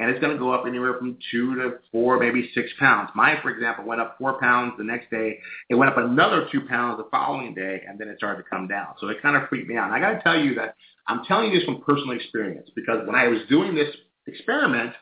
And it's going to go up anywhere from two to four, maybe six pounds. Mine, for example, went up four pounds the next day. It went up another two pounds the following day, and then it started to come down. So it kind of freaked me out. And I got to tell you that I'm telling you this from personal experience because when I was doing this experiment,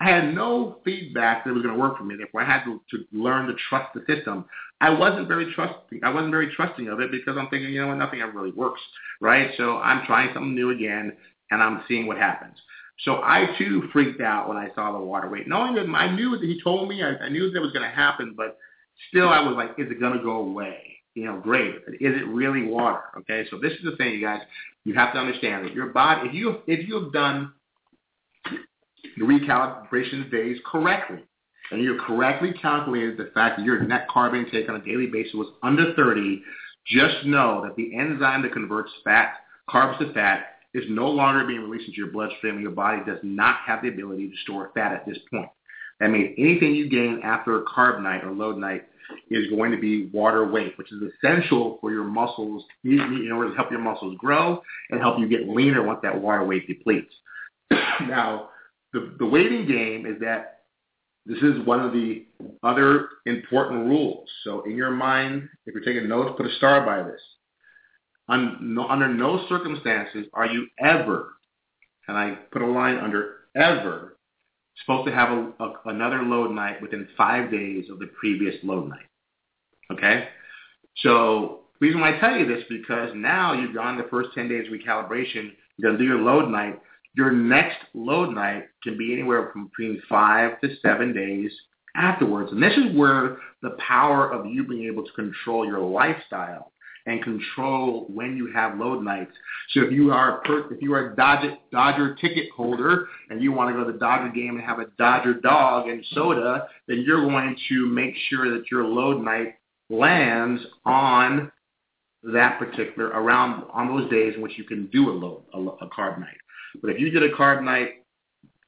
I had no feedback that was going to work for me. Therefore, I had to, to learn to trust the system. I wasn't very trusting. I wasn't very trusting of it because I'm thinking, you know what, nothing ever really works, right? So I'm trying something new again, and I'm seeing what happens. So I too freaked out when I saw the water weight, knowing that I knew that he told me, I, I knew that was going to happen, but still I was like, is it going to go away? You know, great. Is it really water? Okay, so this is the thing, you guys. You have to understand that your body, if you if you have done the recalibration days correctly, and you correctly calculated the fact that your net carb intake on a daily basis was under 30, just know that the enzyme that converts fat, carbs to fat, is no longer being released into your bloodstream. and Your body does not have the ability to store fat at this point. That means anything you gain after a carb night or load night is going to be water weight, which is essential for your muscles in order to help your muscles grow and help you get leaner once that water weight depletes. now, the, the weighting game is that this is one of the other important rules. So in your mind, if you're taking notes, put a star by this. no, under no circumstances are you ever, and I put a line under ever, supposed to have a, a, another load night within five days of the previous load night. Okay? So the reason why I tell you this because now you've gone the first 10 days of recalibration, you're going to do your load night. Your next load night can be anywhere from between five to seven days afterwards. And this is where the power of you being able to control your lifestyle and control when you have load nights. So if you are if you are a Dodger, Dodger ticket holder and you want to go to the Dodger game and have a Dodger dog and soda, then you're going to make sure that your load night lands on that particular around on those days in which you can do a load a, a carb night. But if you did a carb night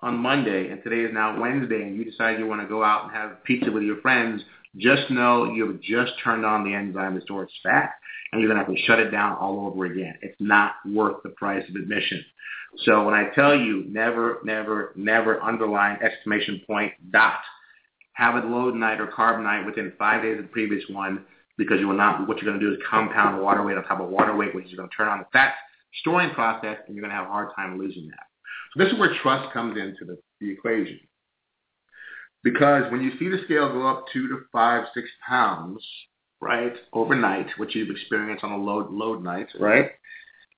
on Monday and today is now Wednesday and you decide you want to go out and have pizza with your friends, just know you've just turned on the enzyme that stores fat and you're going to have to shut it down all over again. It's not worth the price of admission. So when I tell you never, never, never underline exclamation point dot, have a load night or carb night within five days of the previous one, because you will not, what you're going to do is compound water weight on top of water weight, which is going to turn on the fat storing process, and you're going to have a hard time losing that. So this is where trust comes into the, the equation. Because when you see the scale go up two to five, six pounds, right, overnight, which you've experienced on a load load night, right?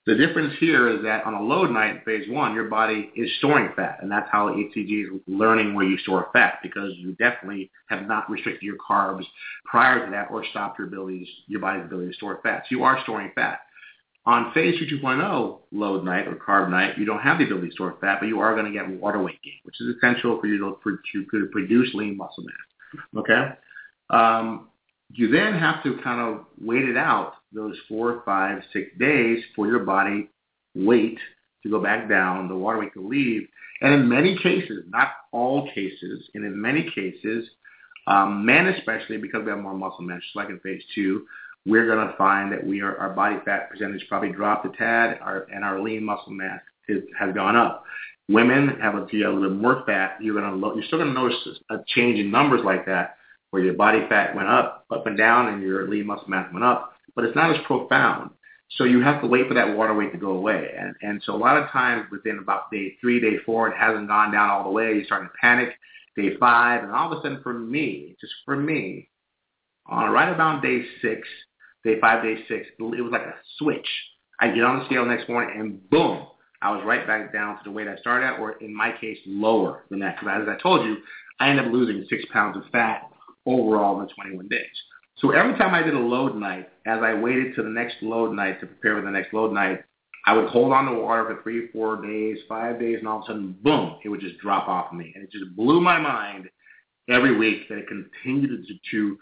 The difference here is that on a load night phase one, your body is storing fat, and that's how HCG is learning where you store fat because you definitely have not restricted your carbs prior to that or stopped your ability, your body's ability to store fat. So you are storing fat. On phase 2 2.0 load night or carb night, you don't have the ability to store fat, but you are going to get water weight gain, which is essential for you to, for, to produce lean muscle mass. Okay? Um, you then have to kind of wait it out those four, five, six days for your body weight to go back down, the water weight to leave. And in many cases, not all cases, and in many cases, um, men especially, because we have more muscle mass, just like in phase two, we're going to find that we are our body fat percentage probably dropped a tad, our, and our lean muscle mass is, has gone up. Women have a, a little bit more fat. You're going to you're still going to notice a change in numbers like that, where your body fat went up, up and down, and your lean muscle mass went up, but it's not as profound. So you have to wait for that water weight to go away. And, and so a lot of times within about day three, day four, it hasn't gone down all the way. You're starting to panic. Day five, and all of a sudden for me, just for me, on right about day six, day five, day six, it was like a switch. I get on the scale next morning and boom, I was right back down to the weight I started at, or in my case, lower than that. Because as I told you, I ended up losing six pounds of fat overall in the 21 days. So every time I did a load night, as I waited to the next load night to prepare for the next load night, I would hold on to water for three, four days, five days, and all of a sudden, boom, it would just drop off of me. And it just blew my mind every week that it continued to, to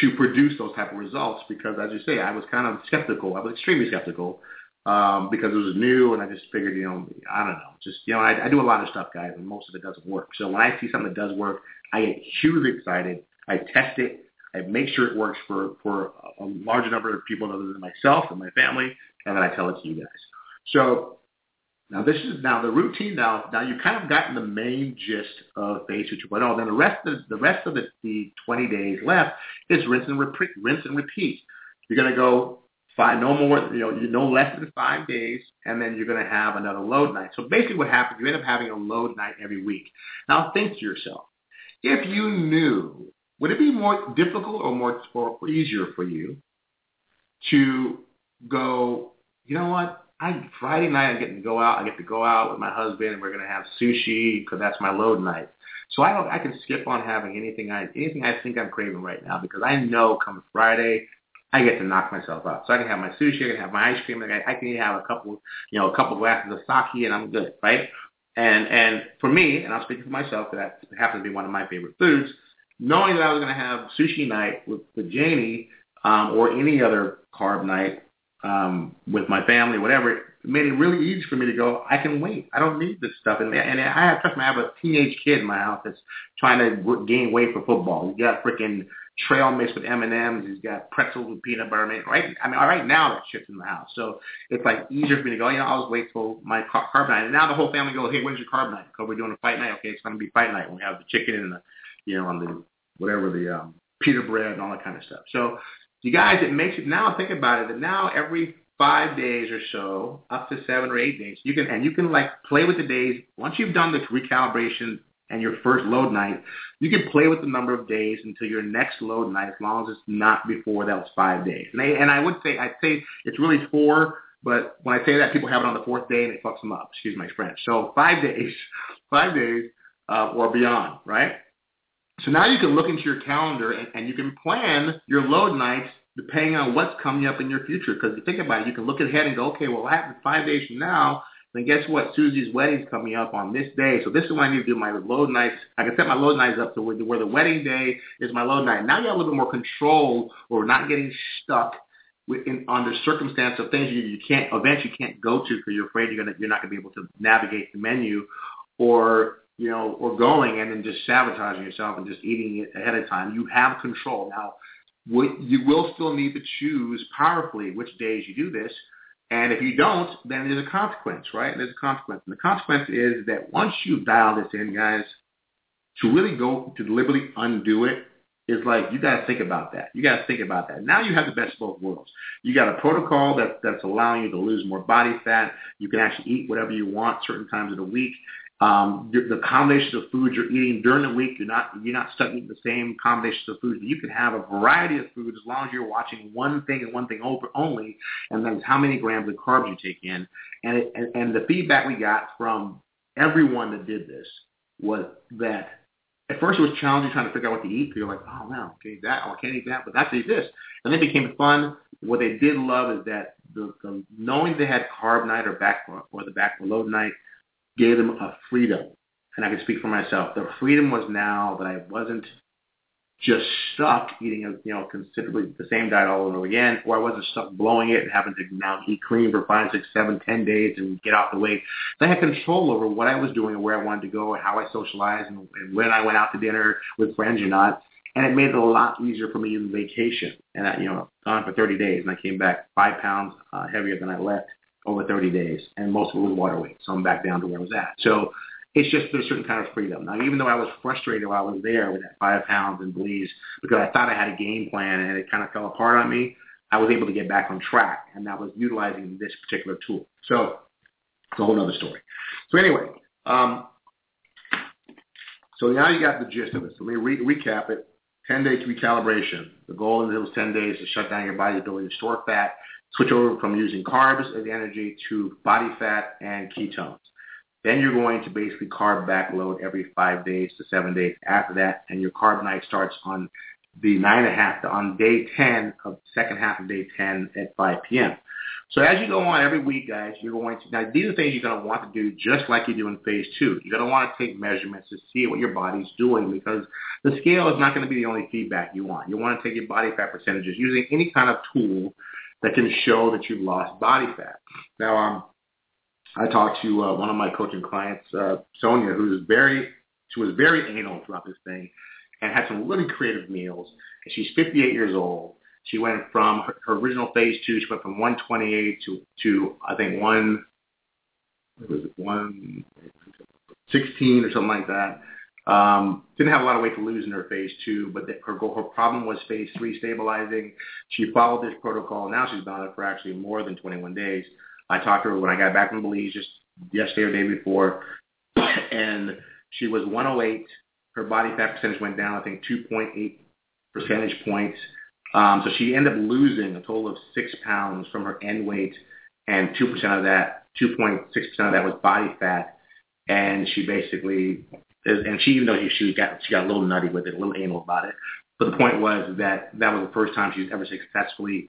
to produce those type of results because, as you say, I was kind of skeptical. I was extremely skeptical um, because it was new, and I just figured, you know, I don't know, just you know, I, I do a lot of stuff, guys, and most of it doesn't work. So when I see something that does work, I get hugely excited. I test it. I make sure it works for for a larger number of people other than myself and my family, and then I tell it to you guys. So now this is now the routine. Now now you've kind of gotten the main gist of phase two 2.0. Then the rest of the rest of the, the 20 days left is rinse and repeat. Rinse and repeat. You're going to go five, no more, you know, no less than five days, and then you're going to have another load night. So basically, what happens? You end up having a load night every week. Now think to yourself, if you knew, would it be more difficult or more or easier for you to go? You know what? I Friday night I get to go out. I get to go out with my husband, and we're gonna have sushi because that's my load night. So I don't. I can skip on having anything I anything I think I'm craving right now because I know come Friday I get to knock myself out. So I can have my sushi, I can have my ice cream, I, I can have a couple, you know, a couple glasses of sake, and I'm good, right? And and for me, and I'm speaking for myself, that happens to be one of my favorite foods. Knowing that I was going to have sushi night with, with Janie um, or any other carb night um, with my family, whatever, it made it really easy for me to go, I can wait. I don't need this stuff. And, and I have, trust me, I have a teenage kid in my house that's trying to gain weight for football. He's got freaking trail mix with M&Ms. He's got pretzels with peanut butter. Right? I mean, right now that shit's in the house. So it's like easier for me to go, you know, I'll just wait till my carb night. And now the whole family goes, hey, when's your carb night? Because we're doing a fight night. Okay, it's going to be fight night we have the chicken and the, you know, on the, whatever, the um, pita bread and all that kind of stuff. So you guys, it makes it, now think about it, that now every five days or so, up to seven or eight days. You can and you can like play with the days. Once you've done the recalibration and your first load night, you can play with the number of days until your next load night, as long as it's not before was five days. And, they, and I would say I'd say it's really four, but when I say that, people have it on the fourth day and it fucks them up. Excuse my French. So five days, five days uh, or beyond, right? So now you can look into your calendar and, and you can plan your load nights depending on what's coming up in your future. Because if you think about it, you can look ahead and go, okay, well, what happens five days from now? Then guess what? Susie's wedding's coming up on this day. So this is when I need to do my load nights. I can set my load nights up to where, where the wedding day is my load night. Now you have a little bit more control or not getting stuck in, under circumstance of things you, you can't, events you can't go to because you're afraid you're, gonna, you're not going to be able to navigate the menu or you know, or going and then just sabotaging yourself and just eating it ahead of time. You have control. Now, you will still need to choose powerfully which days you do this. And if you don't, then there's a consequence, right? There's a consequence. And the consequence is that once you dial this in, guys, to really go to deliberately undo it is like you got to think about that. You got to think about that. Now you have the best of both worlds. You got a protocol that that's allowing you to lose more body fat. You can actually eat whatever you want certain times of the week. Um, the combinations of foods you're eating during the week, you're not you're not stuck eating the same combinations of foods. You can have a variety of foods as long as you're watching one thing and one thing only, and that's how many grams of carbs you take in. And it, and, and the feedback we got from everyone that did this was that at first it was challenging trying to figure out what to eat. Because you're like, oh no, can't eat that, oh, I can't eat that, but that's eat this. And then it became fun. What they did love is that the, the knowing they had carb night or back or the back load night gave them a freedom. And I can speak for myself. The freedom was now that I wasn't just stuck eating, a, you know, considerably the same diet all over again, or I wasn't stuck blowing it and having to now eat clean for five, six, seven, ten days and get off the weight. I had control over what I was doing and where I wanted to go and how I socialized and, and when I went out to dinner with friends or not. And it made it a lot easier for me in vacation. And I, you know, gone for 30 days and I came back five pounds uh, heavier than I left over 30 days, and most of it was water weight. So I'm back down to where I was at. So it's just there's a certain kind of freedom. Now, even though I was frustrated while I was there with that five pounds and bleeds because I thought I had a game plan and it kind of fell apart on me, I was able to get back on track, and that was utilizing this particular tool. So it's a whole other story. So anyway, um, so now you got the gist of it. So let me re- recap it. 10 days recalibration. The goal in those 10 days is to shut down your body's ability to store fat switch over from using carbs as energy to body fat and ketones. Then you're going to basically carb backload every five days to seven days after that, and your carb night starts on the nine and a half on day 10 of second half of day 10 at 5 p.m. So as you go on every week, guys, you're going to, now these are things you're going to want to do just like you do in phase two. You're going to want to take measurements to see what your body's doing because the scale is not going to be the only feedback you want. You want to take your body fat percentages using any kind of tool that can show that you've lost body fat. Now, um, I talked to uh, one of my coaching clients, uh, Sonia, who's very, she was very anal throughout this thing and had some really creative meals. And she's 58 years old. She went from her, her original phase two, she went from 128 to, to I think one, was it, 116 or something like that. Um, didn't have a lot of weight to lose in her phase two, but the, her, her problem was phase three stabilizing. She followed this protocol. Now she's been on it for actually more than 21 days. I talked to her when I got back from Belize just yesterday or day before, and she was 108. Her body fat percentage went down, I think, 2.8 percentage points. Um, so she ended up losing a total of six pounds from her end weight, and 2% of that, 2.6% of that was body fat. And she basically and she even though she got she got a little nutty with it, a little anal about it. But the point was that that was the first time she's ever successfully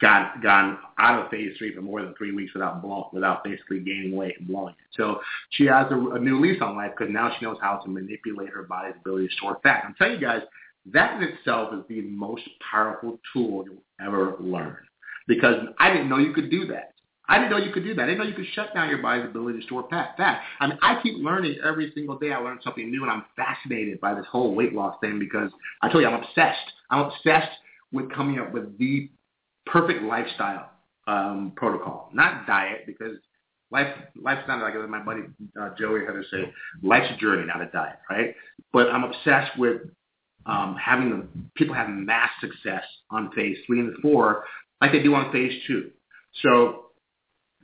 got gone out of phase three for more than three weeks without blow, without basically gaining weight and blowing it. So she has a, a new lease on life because now she knows how to manipulate her body's ability to store fat. I'm telling you guys, that in itself is the most powerful tool you'll ever learn because I didn't know you could do that. I didn't know you could do that. I didn't know you could shut down your body's ability to store fat. Fat. I mean, I keep learning every single day. I learn something new, and I'm fascinated by this whole weight loss thing because I tell you, I'm obsessed. I'm obsessed with coming up with the perfect lifestyle um, protocol, not diet, because life life's not like my buddy uh, Joey had to say, life's a journey, not a diet, right? But I'm obsessed with um, having the, people have mass success on phase three and four, like they do on phase two. So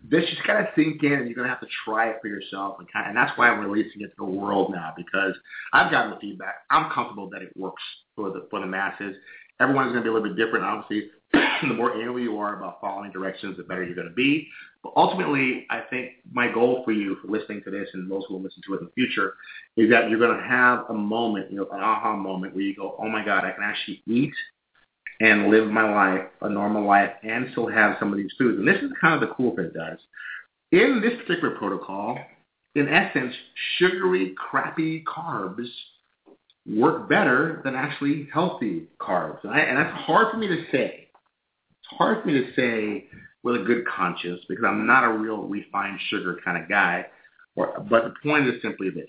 this just got to sink in, and you're going to have to try it for yourself. And, kind of, and that's why I'm releasing it to the world now because I've gotten the feedback. I'm comfortable that it works for the for the masses. Everyone's going to be a little bit different. Obviously, the more anal you are about following directions, the better you're going to be. But ultimately, I think my goal for you for listening to this, and those who will listen to it in the future, is that you're going to have a moment, you know, an aha moment where you go, "Oh my God, I can actually eat and live my life, a normal life, and still have some of these foods. And this is kind of the cool thing, guys. In this particular protocol, in essence, sugary, crappy carbs work better than actually healthy carbs. And, I, and that's hard for me to say. It's hard for me to say with a good conscience because I'm not a real refined sugar kind of guy. Or, but the point is simply this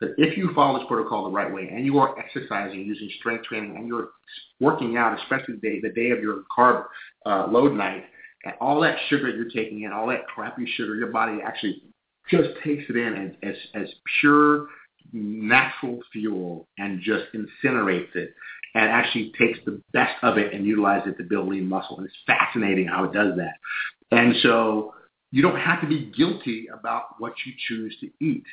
that if you follow this protocol the right way and you are exercising using strength training and you're working out, especially the day, the day of your carb uh, load night, and all that sugar you're taking in, all that crappy sugar, your body actually just takes it in as, as, as pure natural fuel and just incinerates it. and actually takes the best of it and utilizes it to build lean muscle. And it's fascinating how it does that. And so you don't have to be guilty about what you choose to eat.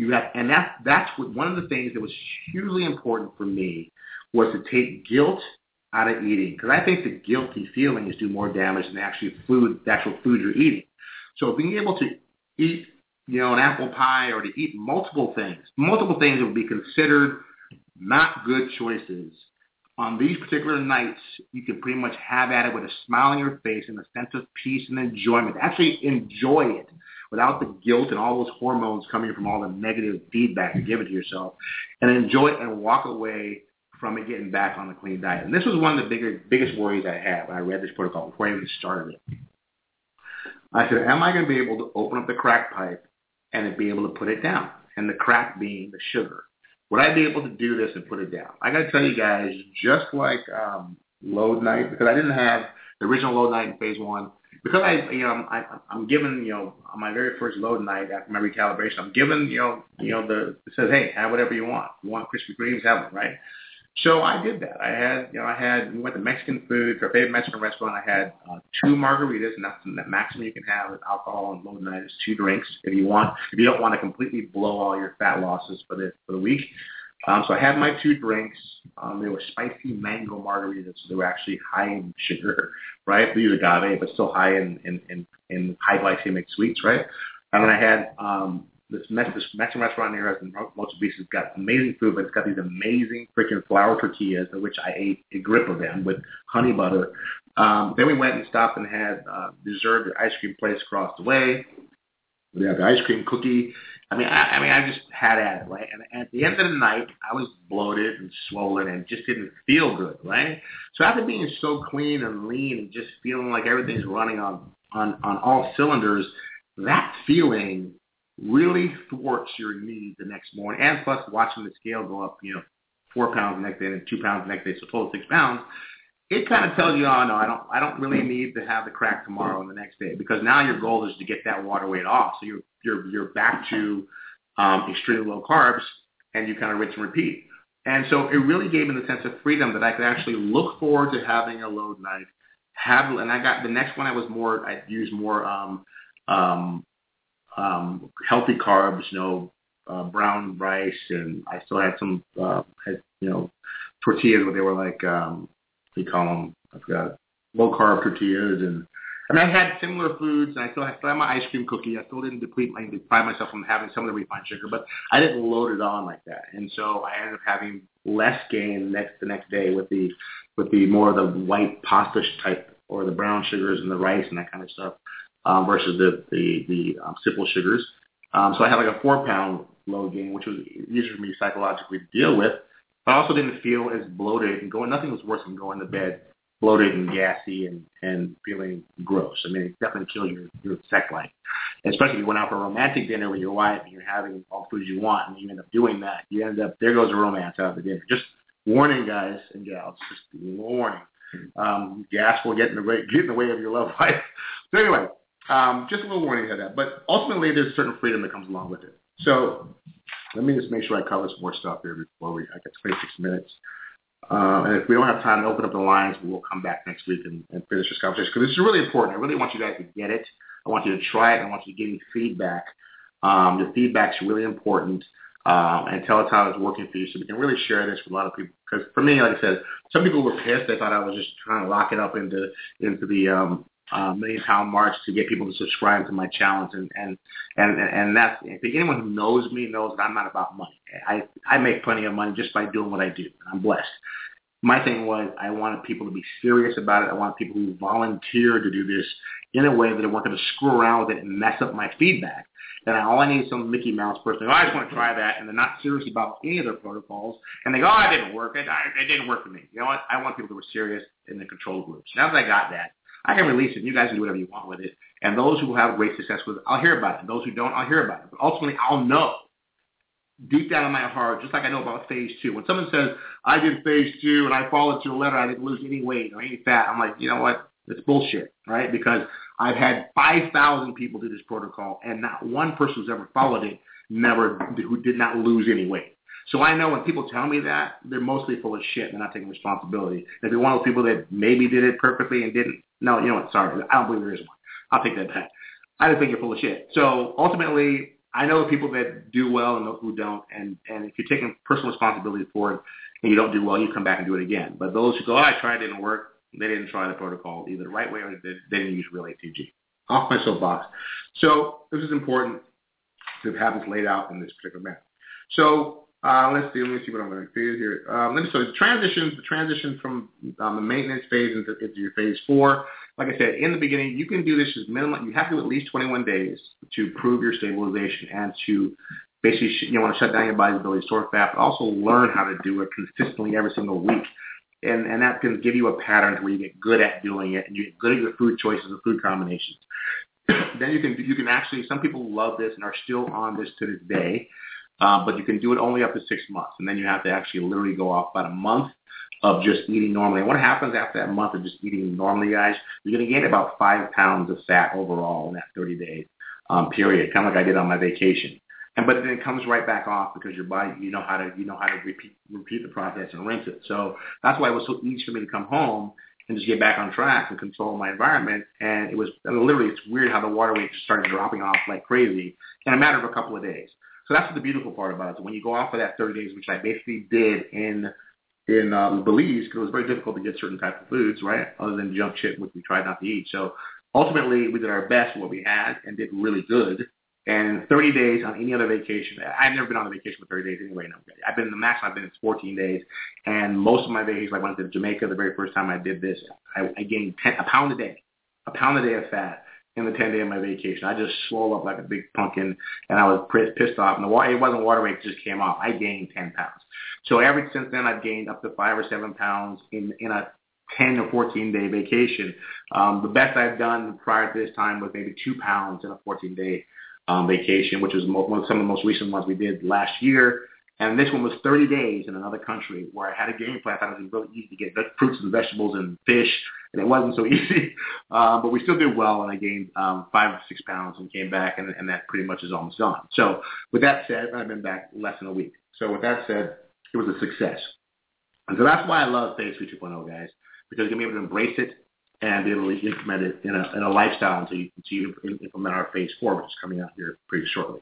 You have, and that's that's what one of the things that was hugely important for me was to take guilt out of eating because I think the guilty feelings do more damage than actually food, the actual food you're eating. So being able to eat, you know, an apple pie or to eat multiple things, multiple things that would be considered not good choices on these particular nights, you can pretty much have at it with a smile on your face and a sense of peace and enjoyment. Actually enjoy it without the guilt and all those hormones coming from all the negative feedback you give it to yourself and enjoy it and walk away from it getting back on the clean diet. And this was one of the bigger, biggest worries I had when I read this protocol before I even started it. I said, am I going to be able to open up the crack pipe and be able to put it down? And the crack being the sugar. Would I be able to do this and put it down? I got to tell you guys, just like um, load night, because I didn't have the original load night in phase one, because I, you know, I, I'm given, you know, on my very first load night after my recalibration, I'm given, you know, you know, the it says, hey, have whatever you want. You want Krispy Kremes, have them, right? So I did that. I had, you know, I had, we went to Mexican food, to our favorite Mexican restaurant. I had uh, two margaritas, and that's the maximum you can have with alcohol on load night is two drinks if you want. If you don't want to completely blow all your fat losses for the for the week. Um, so I had my two drinks. Um, they were spicy mango margaritas. So they were actually high in sugar, right? They use agave, but still high in, in, in, in high glycemic sweets, right? And then I had um, this, this Mexican restaurant us in Mocha Beach has got amazing food, but it's got these amazing freaking flour tortillas, of which I ate a grip of them with honey butter. Um, then we went and stopped and had uh, dessert at ice cream place across the way. We had the ice cream cookie. I mean, I, I mean, I just had at it, right? And, at the end of the night, I was bloated and swollen and just didn't feel good, right? So after being so clean and lean and just feeling like everything's running on on on all cylinders, that feeling really thwarts your need the next morning. And plus, watching the scale go up, you know, four pounds the next day and two pounds the next day, so total six pounds it kind of tells you, oh no, I don't, I don't really need to have the crack tomorrow and the next day because now your goal is to get that water weight off. So you're, you're, you're back to um, extremely low carbs and you kind of rinse and repeat. And so it really gave me the sense of freedom that I could actually look forward to having a load night. Have and I got the next one. I was more. I used more um, um, um, healthy carbs. You know, uh, brown rice, and I still had some. Uh, had, you know, tortillas, but they were like um, we call them. I forgot low carb tortillas, and I mean I had similar foods, and I still had, still had my ice cream cookie. I still didn't deplete my deprive myself from having some of the refined sugar, but I didn't load it on like that, and so I ended up having less gain next the next day with the with the more of the white pasta type or the brown sugars and the rice and that kind of stuff um, versus the the the um, simple sugars. Um, so I had like a four pound load gain, which was easier for me psychologically to deal with. I also didn't feel as bloated and going. Nothing was worse than going to bed bloated and gassy and and feeling gross. I mean, it definitely kills your your sex life, especially if you went out for a romantic dinner with your wife and you're having all the foods you want, and you end up doing that. You end up there goes the romance out of the dinner. Just warning, guys and gals. Just warning. Um, gas will get in the way get in the way of your love life. So anyway, um, just a little warning of that. But ultimately, there's a certain freedom that comes along with it. So let me just make sure I cover some more stuff here before we, I get 26 minutes. Uh, and if we don't have time to open up the lines, we'll come back next week and, and finish this conversation because this is really important. I really want you guys to get it. I want you to try it. I want you to give me feedback. Um, your feedback's really important. Um, and tell us how it's working for you so we can really share this with a lot of people. Because for me, like I said, some people were pissed. They thought I was just trying to lock it up into into the um, uh, million pound march to get people to subscribe to my challenge and and and and that's if anyone who knows me knows that I'm not about money. I I make plenty of money just by doing what I do. I'm blessed. My thing was I wanted people to be serious about it. I wanted people who volunteer to do this in a way that I want them to screw around with it and mess up my feedback. And all I need is some Mickey Mouse person. Oh, I just want to try that, and they're not serious about any of their protocols. And they go, oh, it didn't work. It, it didn't work for me. You know what? I want people who are serious in the control groups. Now that I got that, I can release it. You guys can do whatever you want with it. And those who have great success with it, I'll hear about it. And those who don't, I'll hear about it. But ultimately, I'll know deep down in my heart, just like I know about phase two. When someone says, I did phase two and I followed to the letter, I didn't lose any weight or any fat, I'm like, you know what? It's bullshit, right? Because I've had 5,000 people do this protocol and not one person who's ever followed it never, who did not lose any weight. So I know when people tell me that, they're mostly full of shit. They're not taking responsibility. If you're one of those people that maybe did it perfectly and didn't, no, you know what? Sorry, I don't believe there is one. I'll take that back. I just think you're full of shit. So ultimately, I know people that do well and who don't. And and if you're taking personal responsibility for it and you don't do well, you come back and do it again. But those who go, oh, I tried, it didn't work. They didn't try the protocol either the right way or they, they didn't use real HCG. Off my soapbox. So this is important to have this laid out in this particular manner. So uh, let's see. Let me see what I'm going to do here. Um, let me so the transitions. The transition from um, the maintenance phase into, into your phase four. Like I said in the beginning, you can do this as minimum. You have to do at least 21 days to prove your stabilization and to basically you want to shut down your body's ability to store fat, but also learn how to do it consistently every single week. And, and that can give you a pattern where you get good at doing it and you get good at your food choices and food combinations. then you can you can actually some people love this and are still on this to this day uh, but you can do it only up to six months, and then you have to actually literally go off about a month of just eating normally. And what happens after that month of just eating normally, guys? You're going to gain about five pounds of fat overall in that 30 day um, period, kind of like I did on my vacation. And but then it comes right back off because your body, you know how to you know how to repeat repeat the process and rinse it. So that's why it was so easy for me to come home and just get back on track and control my environment. And it was I mean, literally, it's weird how the water weight just started dropping off like crazy in a matter of a couple of days. So that's the beautiful part about it. So when you go off of that 30 days, which I basically did in in um, Belize, because it was very difficult to get certain types of foods, right, other than junk shit, which we tried not to eat. So ultimately, we did our best with what we had and did really good. And 30 days on any other vacation, I've never been on a vacation for 30 days anyway. I've been the max I've been is 14 days, and most of my vacations, I went to Jamaica, the very first time I did this, I, I gained 10, a pound a day, a pound a day of fat in the 10 day of my vacation. I just swelled up like a big pumpkin and I was pissed off. And the water, it wasn't water weight, it just came off. I gained 10 pounds. So ever since then, I've gained up to five or seven pounds in, in a 10 or 14 day vacation. Um, the best I've done prior to this time was maybe two pounds in a 14 day um, vacation, which was mo- some of the most recent ones we did last year. And this one was 30 days in another country where I had a game plan. I thought it was really easy to get fruits and vegetables and fish, and it wasn't so easy. Uh, but we still did well, and I gained um, five or six pounds and came back, and, and that pretty much is almost gone. So with that said, I've been back less than a week. So with that said, it was a success. And so that's why I love Phase 3 2.0, guys, because you're going to be able to embrace it and be able to implement it in a, in a lifestyle until you, until you implement our phase four, which is coming out here pretty shortly.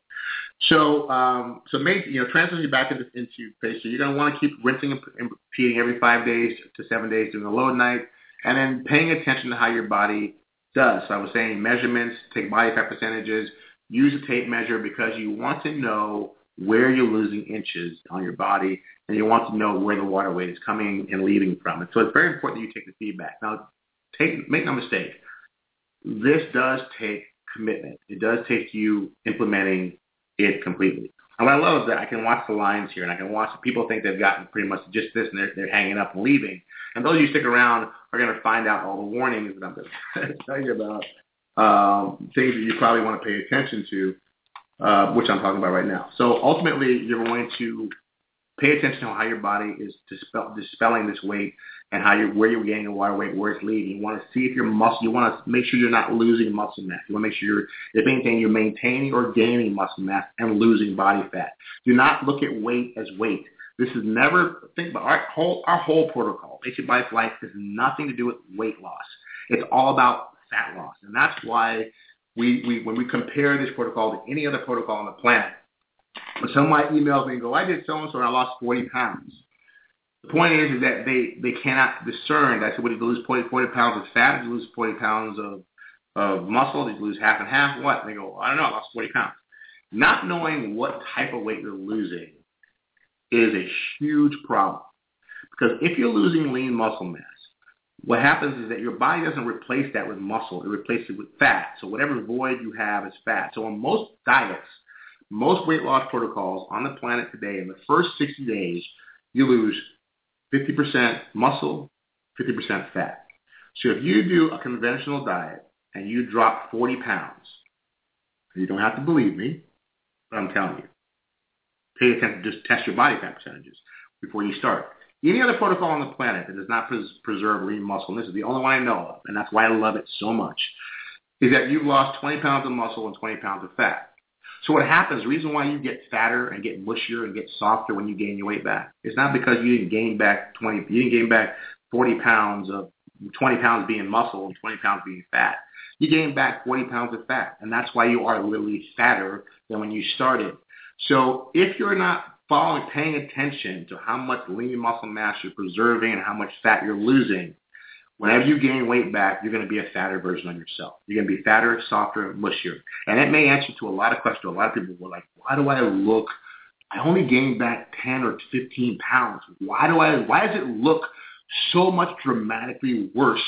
So, um, so make, you know, transitioning back into, into you're going to want to keep rinsing and repeating every five days to seven days during the load night, and then paying attention to how your body does. So I was saying measurements, take body fat percentages, use a tape measure because you want to know where you're losing inches on your body, and you want to know where the water weight is coming and leaving from. And so it's very important that you take the feedback. Now, take, make no mistake, this does take commitment. It does take you implementing it completely. And what I love is that I can watch the lines here, and I can watch people think they've gotten pretty much just this, and they're, they're hanging up and leaving. And those you stick around are going to find out all the warnings that I'm going to tell you about, um, things that you probably want to pay attention to, uh, which I'm talking about right now. So ultimately, you're going to pay attention to how your body is dispel, dispelling this weight and how you where you're gaining water weight, where it's leaving. You want to see if your muscle. You want to make sure you're not losing muscle mass. You want to make sure you're, if anything, you're maintaining or gaining muscle mass and losing body fat. Do not look at weight as weight. This is never think about our whole our whole protocol. Basic Body Life has nothing to do with weight loss. It's all about fat loss, and that's why we, we when we compare this protocol to any other protocol on the planet. Some might email me and go, I did so and so and I lost 40 pounds. The point is, is that they, they cannot discern. I said, well, did you lose 40, 40 pounds of fat? Did you lose 40 pounds of, of muscle? Did you lose half and half? What? And they go, I don't know. I lost 40 pounds. Not knowing what type of weight you're losing is a huge problem. Because if you're losing lean muscle mass, what happens is that your body doesn't replace that with muscle. It replaces it with fat. So whatever void you have is fat. So on most diets, most weight loss protocols on the planet today, in the first 60 days, you lose 50% muscle, 50% fat. So if you do a conventional diet and you drop 40 pounds, you don't have to believe me, but I'm telling you, pay attention, just test your body fat percentages before you start. Any other protocol on the planet that does not pres- preserve lean muscle, and this is the only one I know of, and that's why I love it so much, is that you've lost 20 pounds of muscle and 20 pounds of fat. So what happens, the reason why you get fatter and get mushier and get softer when you gain your weight back, it's not because you didn't gain back 20, you didn't gain back 40 pounds of, 20 pounds being muscle and 20 pounds being fat. You gain back 40 pounds of fat, and that's why you are literally fatter than when you started. So if you're not following, paying attention to how much lean muscle mass you're preserving and how much fat you're losing, whenever you gain weight back, you're going to be a fatter version of yourself. You're going to be fatter, softer, mushier. And it may answer to a lot of questions. A lot of people were like, why do I look, I only gained back 10 or 15 pounds. Why do I, why does it look so much dramatically worse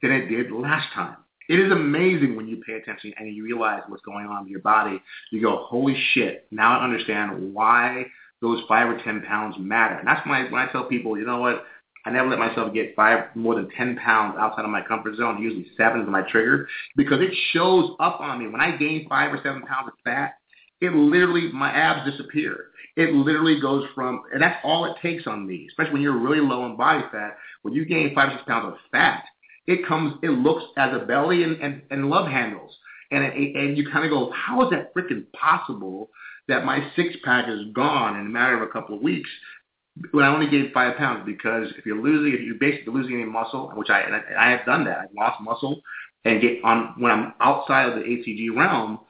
than it did last time? It is amazing when you pay attention and you realize what's going on in your body. You go, holy shit, now I understand why those five or 10 pounds matter. And that's my, when I tell people, you know what, I never let myself get five more than ten pounds outside of my comfort zone. Usually seven is my trigger because it shows up on me. When I gain five or seven pounds of fat, it literally my abs disappear. It literally goes from and that's all it takes on me, especially when you're really low in body fat. When you gain five or six pounds of fat, it comes it looks as a belly and, and, and love handles. And it, and you kind of go, how is that freaking possible that my six pack is gone in a matter of a couple of weeks? When I only gained five pounds because if you're losing, if you're basically losing any muscle, which I I have done that, I've lost muscle, and get on when I'm outside of the HCG realm,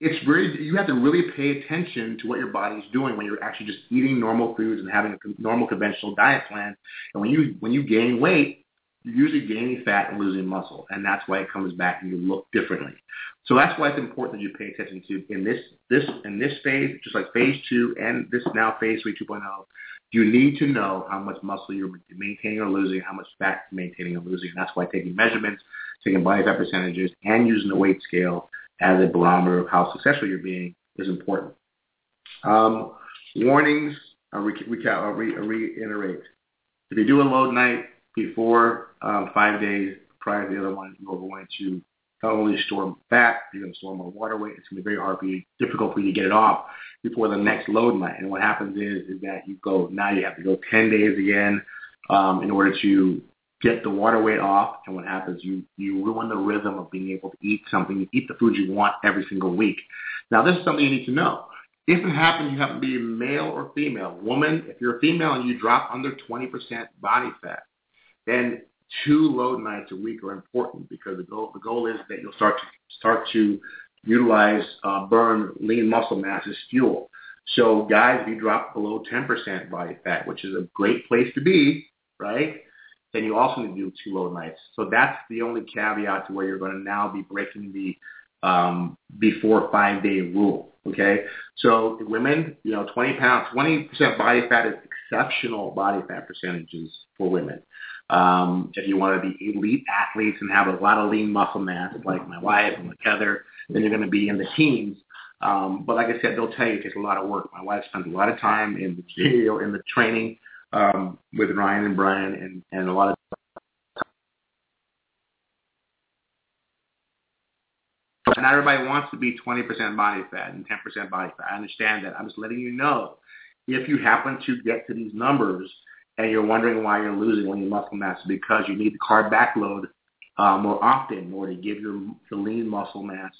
it's very you have to really pay attention to what your body's doing when you're actually just eating normal foods and having a normal conventional diet plan. And when you when you gain weight, you're usually gaining fat and losing muscle, and that's why it comes back and you look differently. So that's why it's important that you pay attention to in this this in this phase, just like phase two and this now phase three 2.0 you need to know how much muscle you're maintaining or losing, how much fat you're maintaining or losing. And that's why taking measurements, taking body fat percentages, and using the weight scale as a barometer of how successful you're being is important. Um, warnings, I'll, re- I'll, re- reiterate. If you do a load night before um, five days prior to the other one, you're going to not only store fat, you're going to store more water weight. It's going to be very hard for you, difficult for you to get it off before the next load night. And what happens is, is that you go, now you have to go 10 days again um, in order to get the water weight off. And what happens, you, you ruin the rhythm of being able to eat something, you eat the food you want every single week. Now, this is something you need to know. If it happens you happen to be male or female, woman, if you're a female and you drop under 20% body fat, then two load nights a week are important because the goal the goal is that you'll start to start to utilize uh, burn lean muscle mass as fuel. So guys, if you drop below 10% body fat, which is a great place to be, right? Then you also need to do two load nights. So that's the only caveat to where you're going to now be breaking the um, before five day rule. Okay, so women, you know, 20 pounds, 20% body fat is exceptional body fat percentages for women. Um, if you want to be elite athletes and have a lot of lean muscle mass, like my wife and like Heather, then you're going to be in the teens. Um, but like I said, they'll tell you it takes a lot of work. My wife spends a lot of time in the video, in the training um, with Ryan and Brian, and, and a lot of not everybody wants to be 20% body fat and 10% body fat. I understand that. I'm just letting you know if you happen to get to these numbers and you're wondering why you're losing lean muscle mass because you need the carb backload uh, more often order to give your the lean muscle mass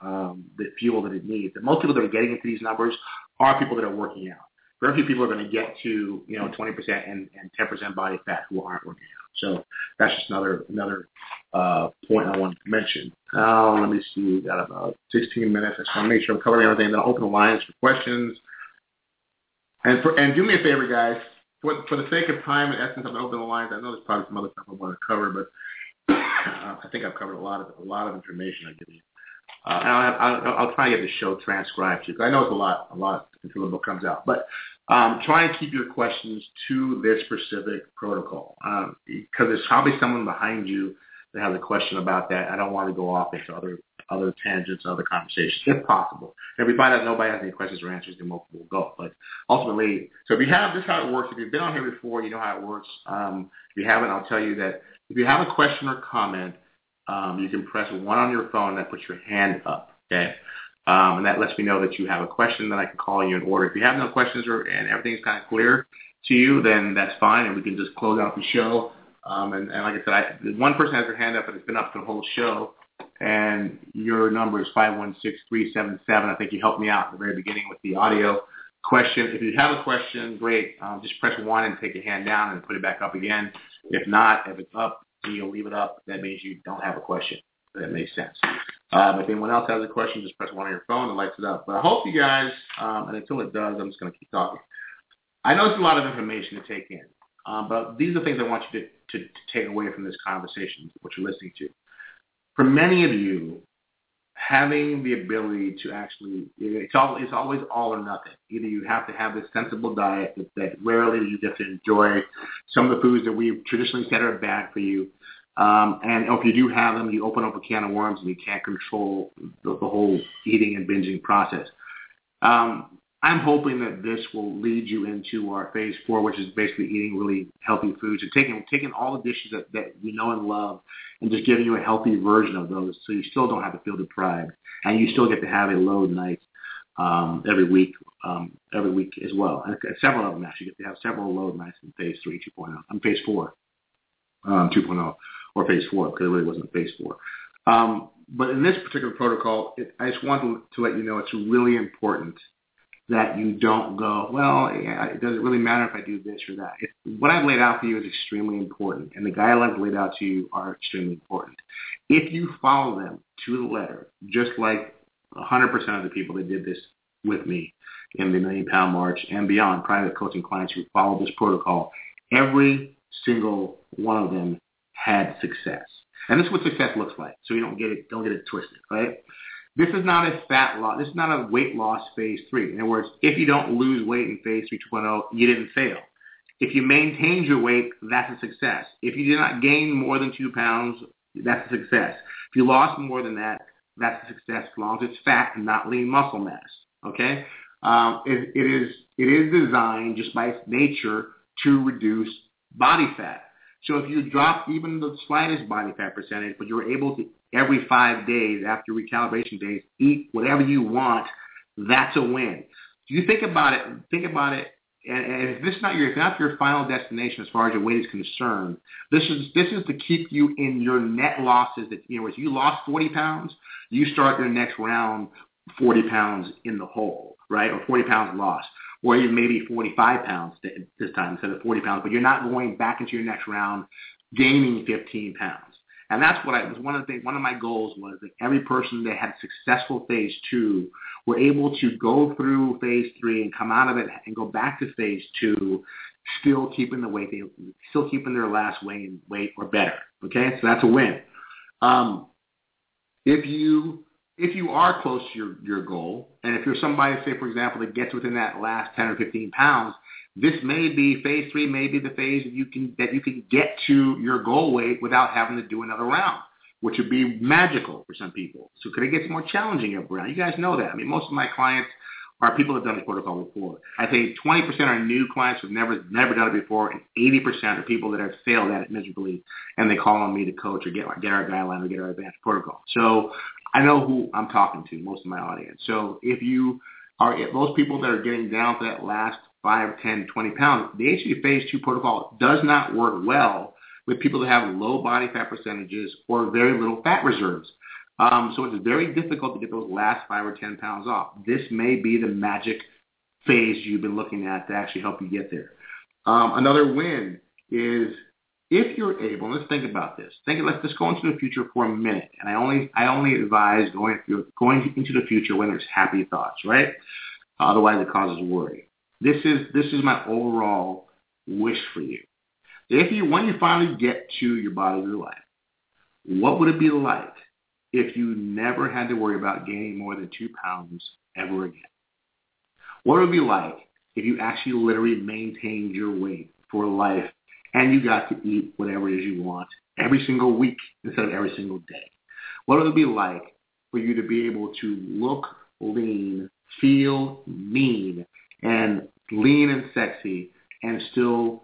um, the fuel that it needs. And most people that are getting into these numbers are people that are working out. Very few people are going to get to you know 20% and, and 10% body fat who aren't working out. So that's just another another uh, point I wanted to mention. Uh, let me see, we got about 16 minutes. I just want to make sure I'm covering everything. Then I'll open the lines for questions. And for and do me a favor, guys for, for the sake of time and essence, I'm to open the lines. I know there's probably some other stuff I want to cover, but uh, I think I've covered a lot of a lot of information I give you. Uh, and I'll, I'll, I'll try to get the show transcribed too, because I know it's a lot, a lot until the book comes out. But um, try and keep your questions to this specific protocol, um, because there's probably someone behind you that has a question about that. I don't want to go off into other other tangents, other conversations, if possible. If we find out nobody has any questions or answers, then we'll, we'll go. But ultimately, so if you have this, how it works. If you've been on here before, you know how it works. Um, if you haven't, I'll tell you that if you have a question or comment, um, you can press one on your phone that puts your hand up. Okay. Um, and that lets me know that you have a question that I can call you in order. If you have no questions or and everything's kind of clear to you, then that's fine, and we can just close out the show. Um, and, and like I said, I, one person has their hand up, and it's been up the whole show. And your number is 516-377. I think you helped me out at the very beginning with the audio question. If you have a question, great. Um, just press 1 and take your hand down and put it back up again. If not, if it's up, you'll leave it up. That means you don't have a question. That makes sense. Um, if anyone else has a question, just press 1 on your phone and lights it up. But I hope you guys, um, and until it does, I'm just going to keep talking. I know it's a lot of information to take in, um, but these are things I want you to, to, to take away from this conversation, what you're listening to. For many of you, having the ability to actually, it's, all, it's always all or nothing. Either you have to have this sensible diet that, that rarely you get to enjoy some of the foods that we've traditionally said are bad for you, um, and if you do have them, you open up a can of worms and you can't control the, the whole eating and binging process. Um, I'm hoping that this will lead you into our phase four, which is basically eating really healthy foods and taking taking all the dishes that, that we know and love and just giving you a healthy version of those so you still don't have to feel deprived and you still get to have a load night um, every week um, every week as well. And several of them actually get to have several load nights in phase three, 2.0. I'm phase four, um, 2.0, or phase four because it really wasn't phase four. Um, but in this particular protocol, it, I just want to, to let you know it's really important – that you don't go, well, yeah, it doesn't really matter if I do this or that. If, what I've laid out for you is extremely important, and the guidelines laid out to you are extremely important. If you follow them to the letter, just like 100% of the people that did this with me in the Million Pound March and beyond, private coaching clients who followed this protocol, every single one of them had success. And this is what success looks like, so you don't get it, don't get it twisted, right? This is not a fat loss. This is not a weight loss phase three. In other words, if you don't lose weight in phase 3.0, you didn't fail. If you maintained your weight, that's a success. If you did not gain more than two pounds, that's a success. If you lost more than that, that's a success as long as it's fat and not lean muscle mass. Okay? Um, it, it is it is designed just by its nature to reduce body fat. So if you drop even the slightest body fat percentage, but you're able to every five days after recalibration days, eat whatever you want, that's a win. You think about it, think about it, and, and if this is not your, if not your final destination as far as your weight is concerned, this is this is to keep you in your net losses. That you know, if you lost 40 pounds, you start your next round 40 pounds in the hole, right, or 40 pounds lost or even maybe 45 pounds this time instead of 40 pounds, but you're not going back into your next round gaining 15 pounds. And that's what I was one of the things, one of my goals was that every person that had successful phase two were able to go through phase three and come out of it and go back to phase two, still keeping the weight, they still keeping their last weight weight or better. Okay, so that's a win. Um, if you if you are close to your, your goal, and if you're somebody, say, for example, that gets within that last 10 or 15 pounds, this may be phase three, may be the phase that you can that you can get to your goal weight without having to do another round, which would be magical for some people. So could it get more challenging every round? You guys know that. I mean, most of my clients are people that have done this protocol before. I think 20% are new clients who've never never done it before, and 80% are people that have failed at it miserably, and they call on me to coach or get get our guideline or get our advanced protocol. So I know who I'm talking to, most of my audience. So if you are those people that are getting down to that last 5, 10, 20 pounds, the HCG phase 2 protocol does not work well with people that have low body fat percentages or very little fat reserves. Um, so it's very difficult to get those last 5 or 10 pounds off. This may be the magic phase you've been looking at to actually help you get there. Um, another win is if you're able, let's think about this. Think, let's just go into the future for a minute. And I only, I only advise going, through, going into the future when there's happy thoughts, right? Otherwise, it causes worry. This is, this is my overall wish for you. If you, when you finally get to your body, of your life, what would it be like if you never had to worry about gaining more than two pounds ever again? What would it be like if you actually literally maintained your weight for life and you got to eat whatever it is you want every single week instead of every single day. What would it be like for you to be able to look lean, feel mean, and lean and sexy, and still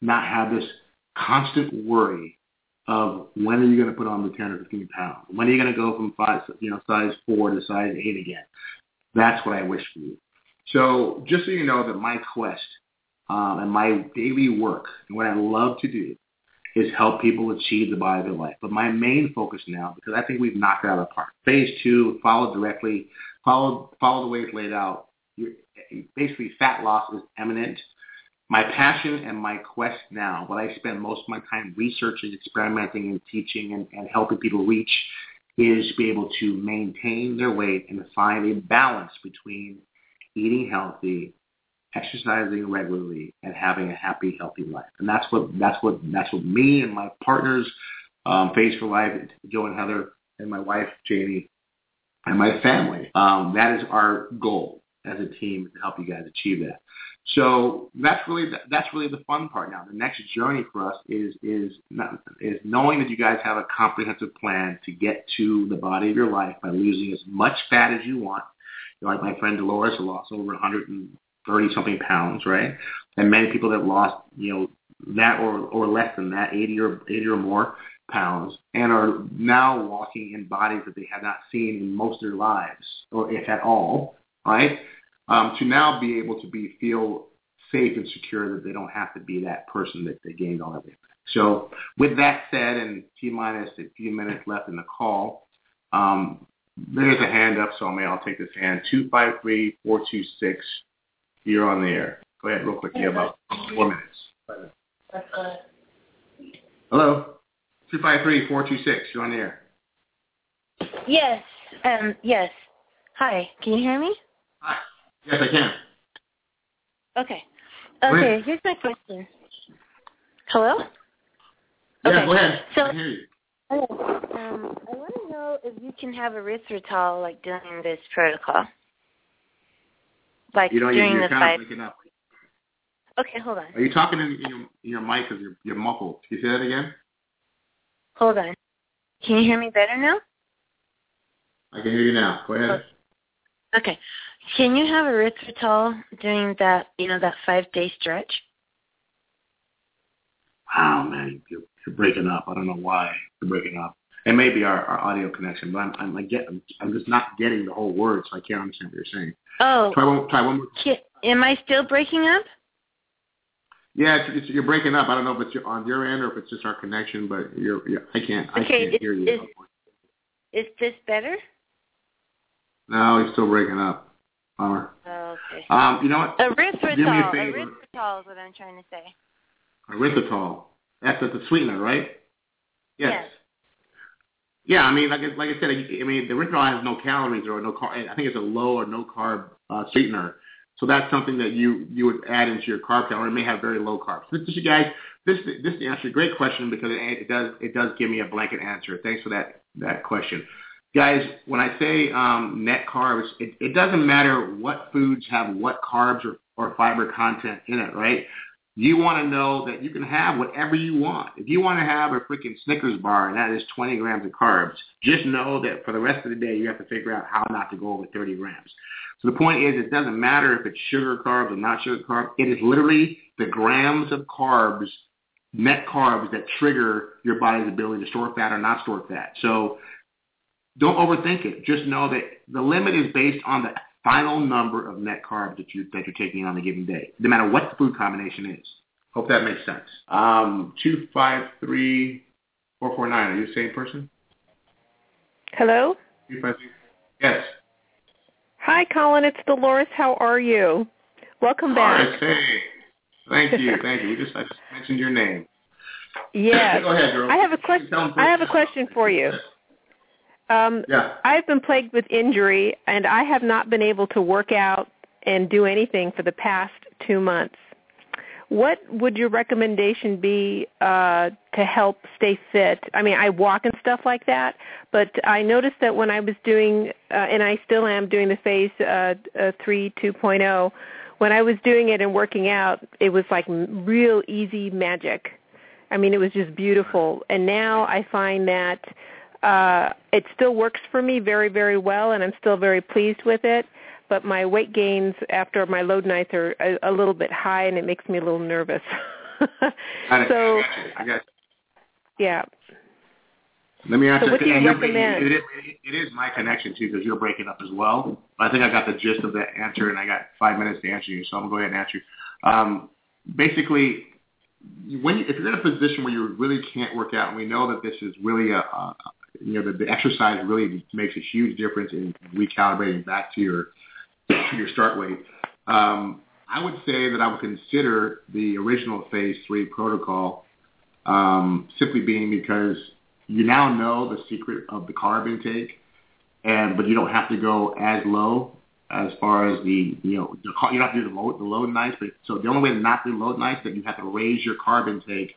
not have this constant worry of when are you going to put on the 10 or 15 pounds? When are you going to go from five, you know, size four to size eight again? That's what I wish for you. So just so you know that my quest um, and my daily work and what I love to do is help people achieve the body of their life. But my main focus now, because I think we've knocked out of the park. Phase two, follow directly, follow follow the way it's laid out. You're, basically, fat loss is imminent. My passion and my quest now, what I spend most of my time researching, experimenting, and teaching and, and helping people reach is be able to maintain their weight and find a balance between eating healthy, exercising regularly, and having a happy, healthy life. And that's what that's what that's what me and my partners, um, Phase for Life, Joe and Heather, and my wife Janie, and my family. Um, that is our goal as a team to help you guys achieve that. So that's really the, that's really the fun part now. The next journey for us is is not, is knowing that you guys have a comprehensive plan to get to the body of your life by losing as much fat as you want. Like my friend Dolores who lost over 130 something pounds, right? And many people that lost, you know, that or or less than that, 80 or 80 or more pounds, and are now walking in bodies that they have not seen in most of their lives, or if at all, right? um, to now be able to be feel safe and secure that they don't have to be that person that they gained all that weight. So with that said, and T minus a few minutes left in the call, um, there's a hand up, so I may I'll take this hand. Two five three four two six. You're on the air. Go ahead, real quick. You have about four minutes. Hello. Two five three four two six. You're on the air. Yes. Um. Yes. Hi. Can you hear me? Hi. Yes, I can. Okay. Okay. Here's my question. Hello. Yeah, Okay. go ahead. So- I hear you. Okay. Um. I want to know if you can have erythritol like during this protocol. Like You know, during you're the kind of breaking up. Okay. Hold on. Are you talking in, in, your, in your mic because you're, you're muffled? Can you say that again? Hold on. Can you hear me better now? I can hear you now. Go ahead. Oh, okay. Can you have erythritol during that you know that five day stretch? Wow, man, you're, you're breaking up. I don't know why you're breaking up. It may be our, our audio connection, but I'm I'm, like get, I'm I'm just not getting the whole word, so I can't understand what you're saying. Oh. Try one. Try one more. Am I still breaking up? Yeah, it's, it's, you're breaking up. I don't know if it's your, on your end or if it's just our connection, but you're, you're I can't I can't is- hear you. is- Is this better? no, you're still breaking up. Bummer. Oh, okay. Um, you know what? Erythritol. Do me a favor. Erythritol is what I'm trying to say. Erythritol. That's the the sweetener, right? Yes. Yes. Yeah, I mean, like like I said, I mean, the erythritol has no calories or no carb. I think it's a low or no carb uh, sweetener. So that's something that you you would add into your carb count, or it may have very low carbs. This, this guys, this this is actually a great question because it, it does it does give me a blanket answer. Thanks for that that question, guys. When I say um, net carbs, it, it doesn't matter what foods have what carbs or, or fiber content in it, right? You want to know that you can have whatever you want. If you want to have a freaking Snickers bar and that is 20 grams of carbs, just know that for the rest of the day you have to figure out how not to go over 30 grams. So the point is, it doesn't matter if it's sugar carbs or not sugar carbs. It is literally the grams of carbs, net carbs, that trigger your body's ability to store fat or not store fat. So don't overthink it. Just know that the limit is based on the final number of net carbs that you that you're taking on a given day, no matter what the food combination is. Hope that makes sense. Um, two five three four four nine. Are you the same person? Hello? Two five three. Yes. Hi, Colin. It's Dolores. How are you? Welcome back. Doris, hey. Thank you, thank you. We just I just mentioned your name. Yes. Go ahead, girl. I have a question. I have a question for you. Um, Yeah. I've been plagued with injury, and I have not been able to work out and do anything for the past two months. What would your recommendation be uh, to help stay fit? I mean, I walk and stuff like that, but I noticed that when I was doing, uh, and I still am doing the phase uh, uh, 3 2.0, when I was doing it and working out, it was like m- real easy magic. I mean, it was just beautiful. And now I find that uh, it still works for me very, very well, and I'm still very pleased with it. But my weight gains after my load nights are a, a little bit high, and it makes me a little nervous. So, I got you. I got you. yeah. Let me answer. So what do you and recommend? It, it, it is my connection too, because you're breaking up as well. I think I got the gist of that answer, and I got five minutes to answer you, so I'm going to go ahead and answer you. Um, basically, when you, if you're in a position where you really can't work out, and we know that this is really a, a you know, the, the exercise really makes a huge difference in recalibrating back to your your start weight. Um, I would say that I would consider the original phase three protocol um, simply being because you now know the secret of the carb intake, and but you don't have to go as low as far as the you know the, you don't have to do the load the load nights. But so the only way to not do load nights that you have to raise your carb intake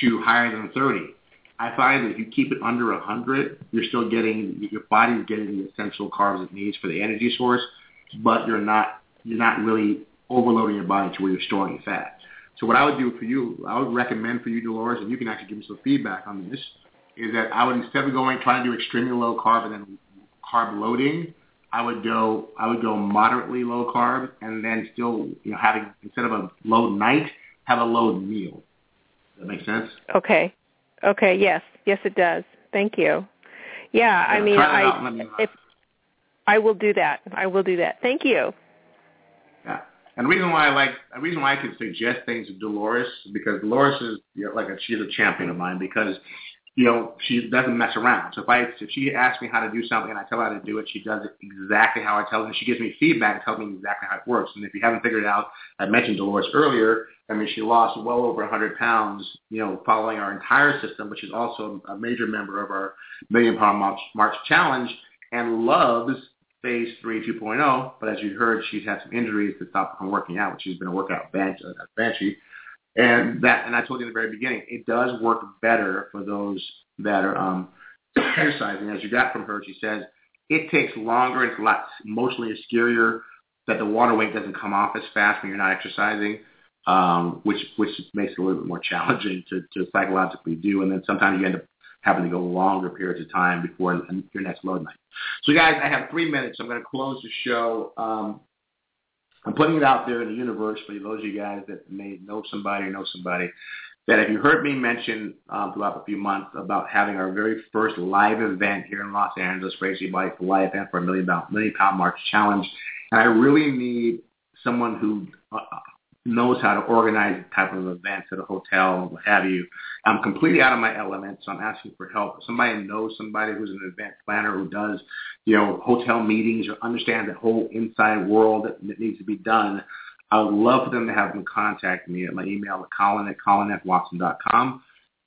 to higher than 30. I find that if you keep it under 100, you're still getting your body's getting the essential carbs it needs for the energy source, but you're not you're not really overloading your body to where you're storing fat. So what I would do for you, I would recommend for you, Dolores, and you can actually give me some feedback on this, is that I would instead of going trying to do extremely low carb and then carb loading, I would go I would go moderately low carb and then still you know having instead of a low night have a low meal. Does that make sense? Okay. Okay. Yes. Yes, it does. Thank you. Yeah. I mean, I if I will do that. I will do that. Thank you. Yeah. And the reason why I like, the reason why I can suggest things to Dolores is because Dolores is you know, like a, she's a champion of mine because you know she doesn't mess around. So if I if she asks me how to do something and I tell her how to do it, she does it exactly how I tell her. She gives me feedback and tells me exactly how it works. And if you haven't figured it out, I mentioned Dolores earlier. I mean, she lost well over 100 pounds, you know, following our entire system, but she's also a major member of our Million Pound March, Challenge and loves phase three 2.0. But as you heard, she's had some injuries that stopped her from working out. She's been a workout uh, banshee. And that, and I told you in the very beginning, it does work better for those that are um, exercising. As you got from her, she says it takes longer. It's a lot emotionally scarier that the water weight doesn't come off as fast when you're not exercising um, which which makes it a little bit more challenging to, to psychologically do. And then sometimes you end up having to go longer periods of time before your next load night. So guys, I have three minutes. I'm going to close the show. Um, I'm putting it out there in the universe for those of you guys that may know somebody or know somebody that if you heard me mention um, throughout a few months about having our very first live event here in Los Angeles, Crazy Bike, the Life and for a million pound, million pound march challenge, and I really need someone who uh, knows how to organize the type of events at a hotel, what have you. I'm completely out of my element, so I'm asking for help. Somebody knows somebody who's an event planner who does, you know, hotel meetings or understands the whole inside world that, that needs to be done, I would love for them to have them contact me at my email at colin at colinfwatson.com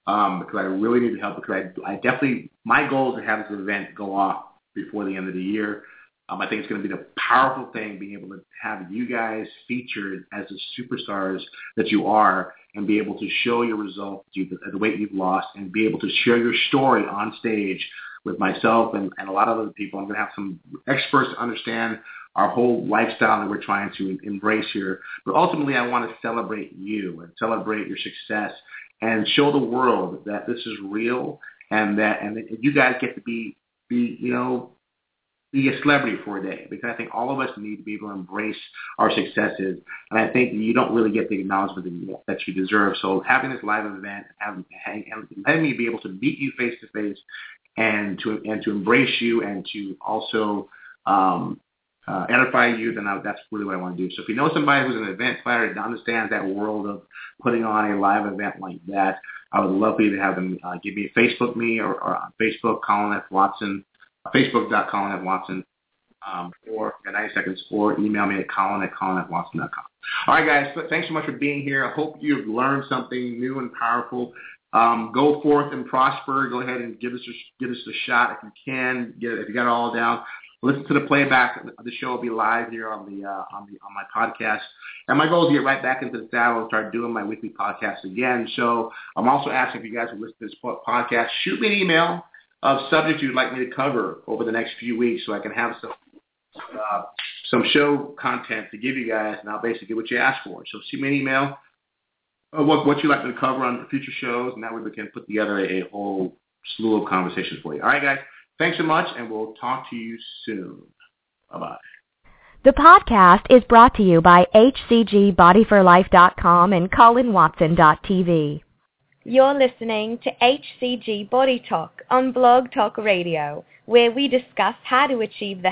um, because I really need help because I, I definitely, my goal is to have this event go off before the end of the year. Um, I think it's going to be the powerful thing being able to have you guys featured as the superstars that you are and be able to show your results, the, weight you've lost, and be able to share your story on stage with myself and, and a lot of other people. I'm going to have some experts understand our whole lifestyle that we're trying to embrace here. But ultimately, I want to celebrate you and celebrate your success and show the world that this is real and that and that you guys get to be be you know be a celebrity for a day because I think all of us need to be able to embrace our successes. And I think you don't really get the acknowledgement that you deserve. So having this live event, having, and letting me be able to meet you face to face and to, and to embrace you and to also, um, uh, edify you, then I, that's really what I want to do. So if you know somebody who's an event planner that understands that world of putting on a live event like that, I would love for you to have them uh, give me a Facebook me or, or on Facebook, Colin F. Watson, facebook.com at Watson, um, or at 90 seconds, or email me at colin at colin at watson.com. All right, guys, thanks so much for being here. I hope you've learned something new and powerful. Um, go forth and prosper. Go ahead and give us a, give us a shot if you can. Get if you got it all down. Listen to the playback. The show will be live here on the uh, on the on my podcast. And my goal is to get right back into the saddle and start doing my weekly podcast again. So I'm also asking if you guys who listen to this podcast, shoot me an email of subjects you'd like me to cover over the next few weeks so I can have some uh, some show content to give you guys, and I'll basically get what you ask for. So shoot me an email of what, what you'd like me to cover on future shows, and that way we can put together a, a whole slew of conversations for you. All right, guys. Thanks so much, and we'll talk to you soon. Bye-bye. The podcast is brought to you by HCGBodyForLife.com and ColinWatson.tv. You're listening to HCG Body Talk on Blog Talk Radio, where we discuss how to achieve the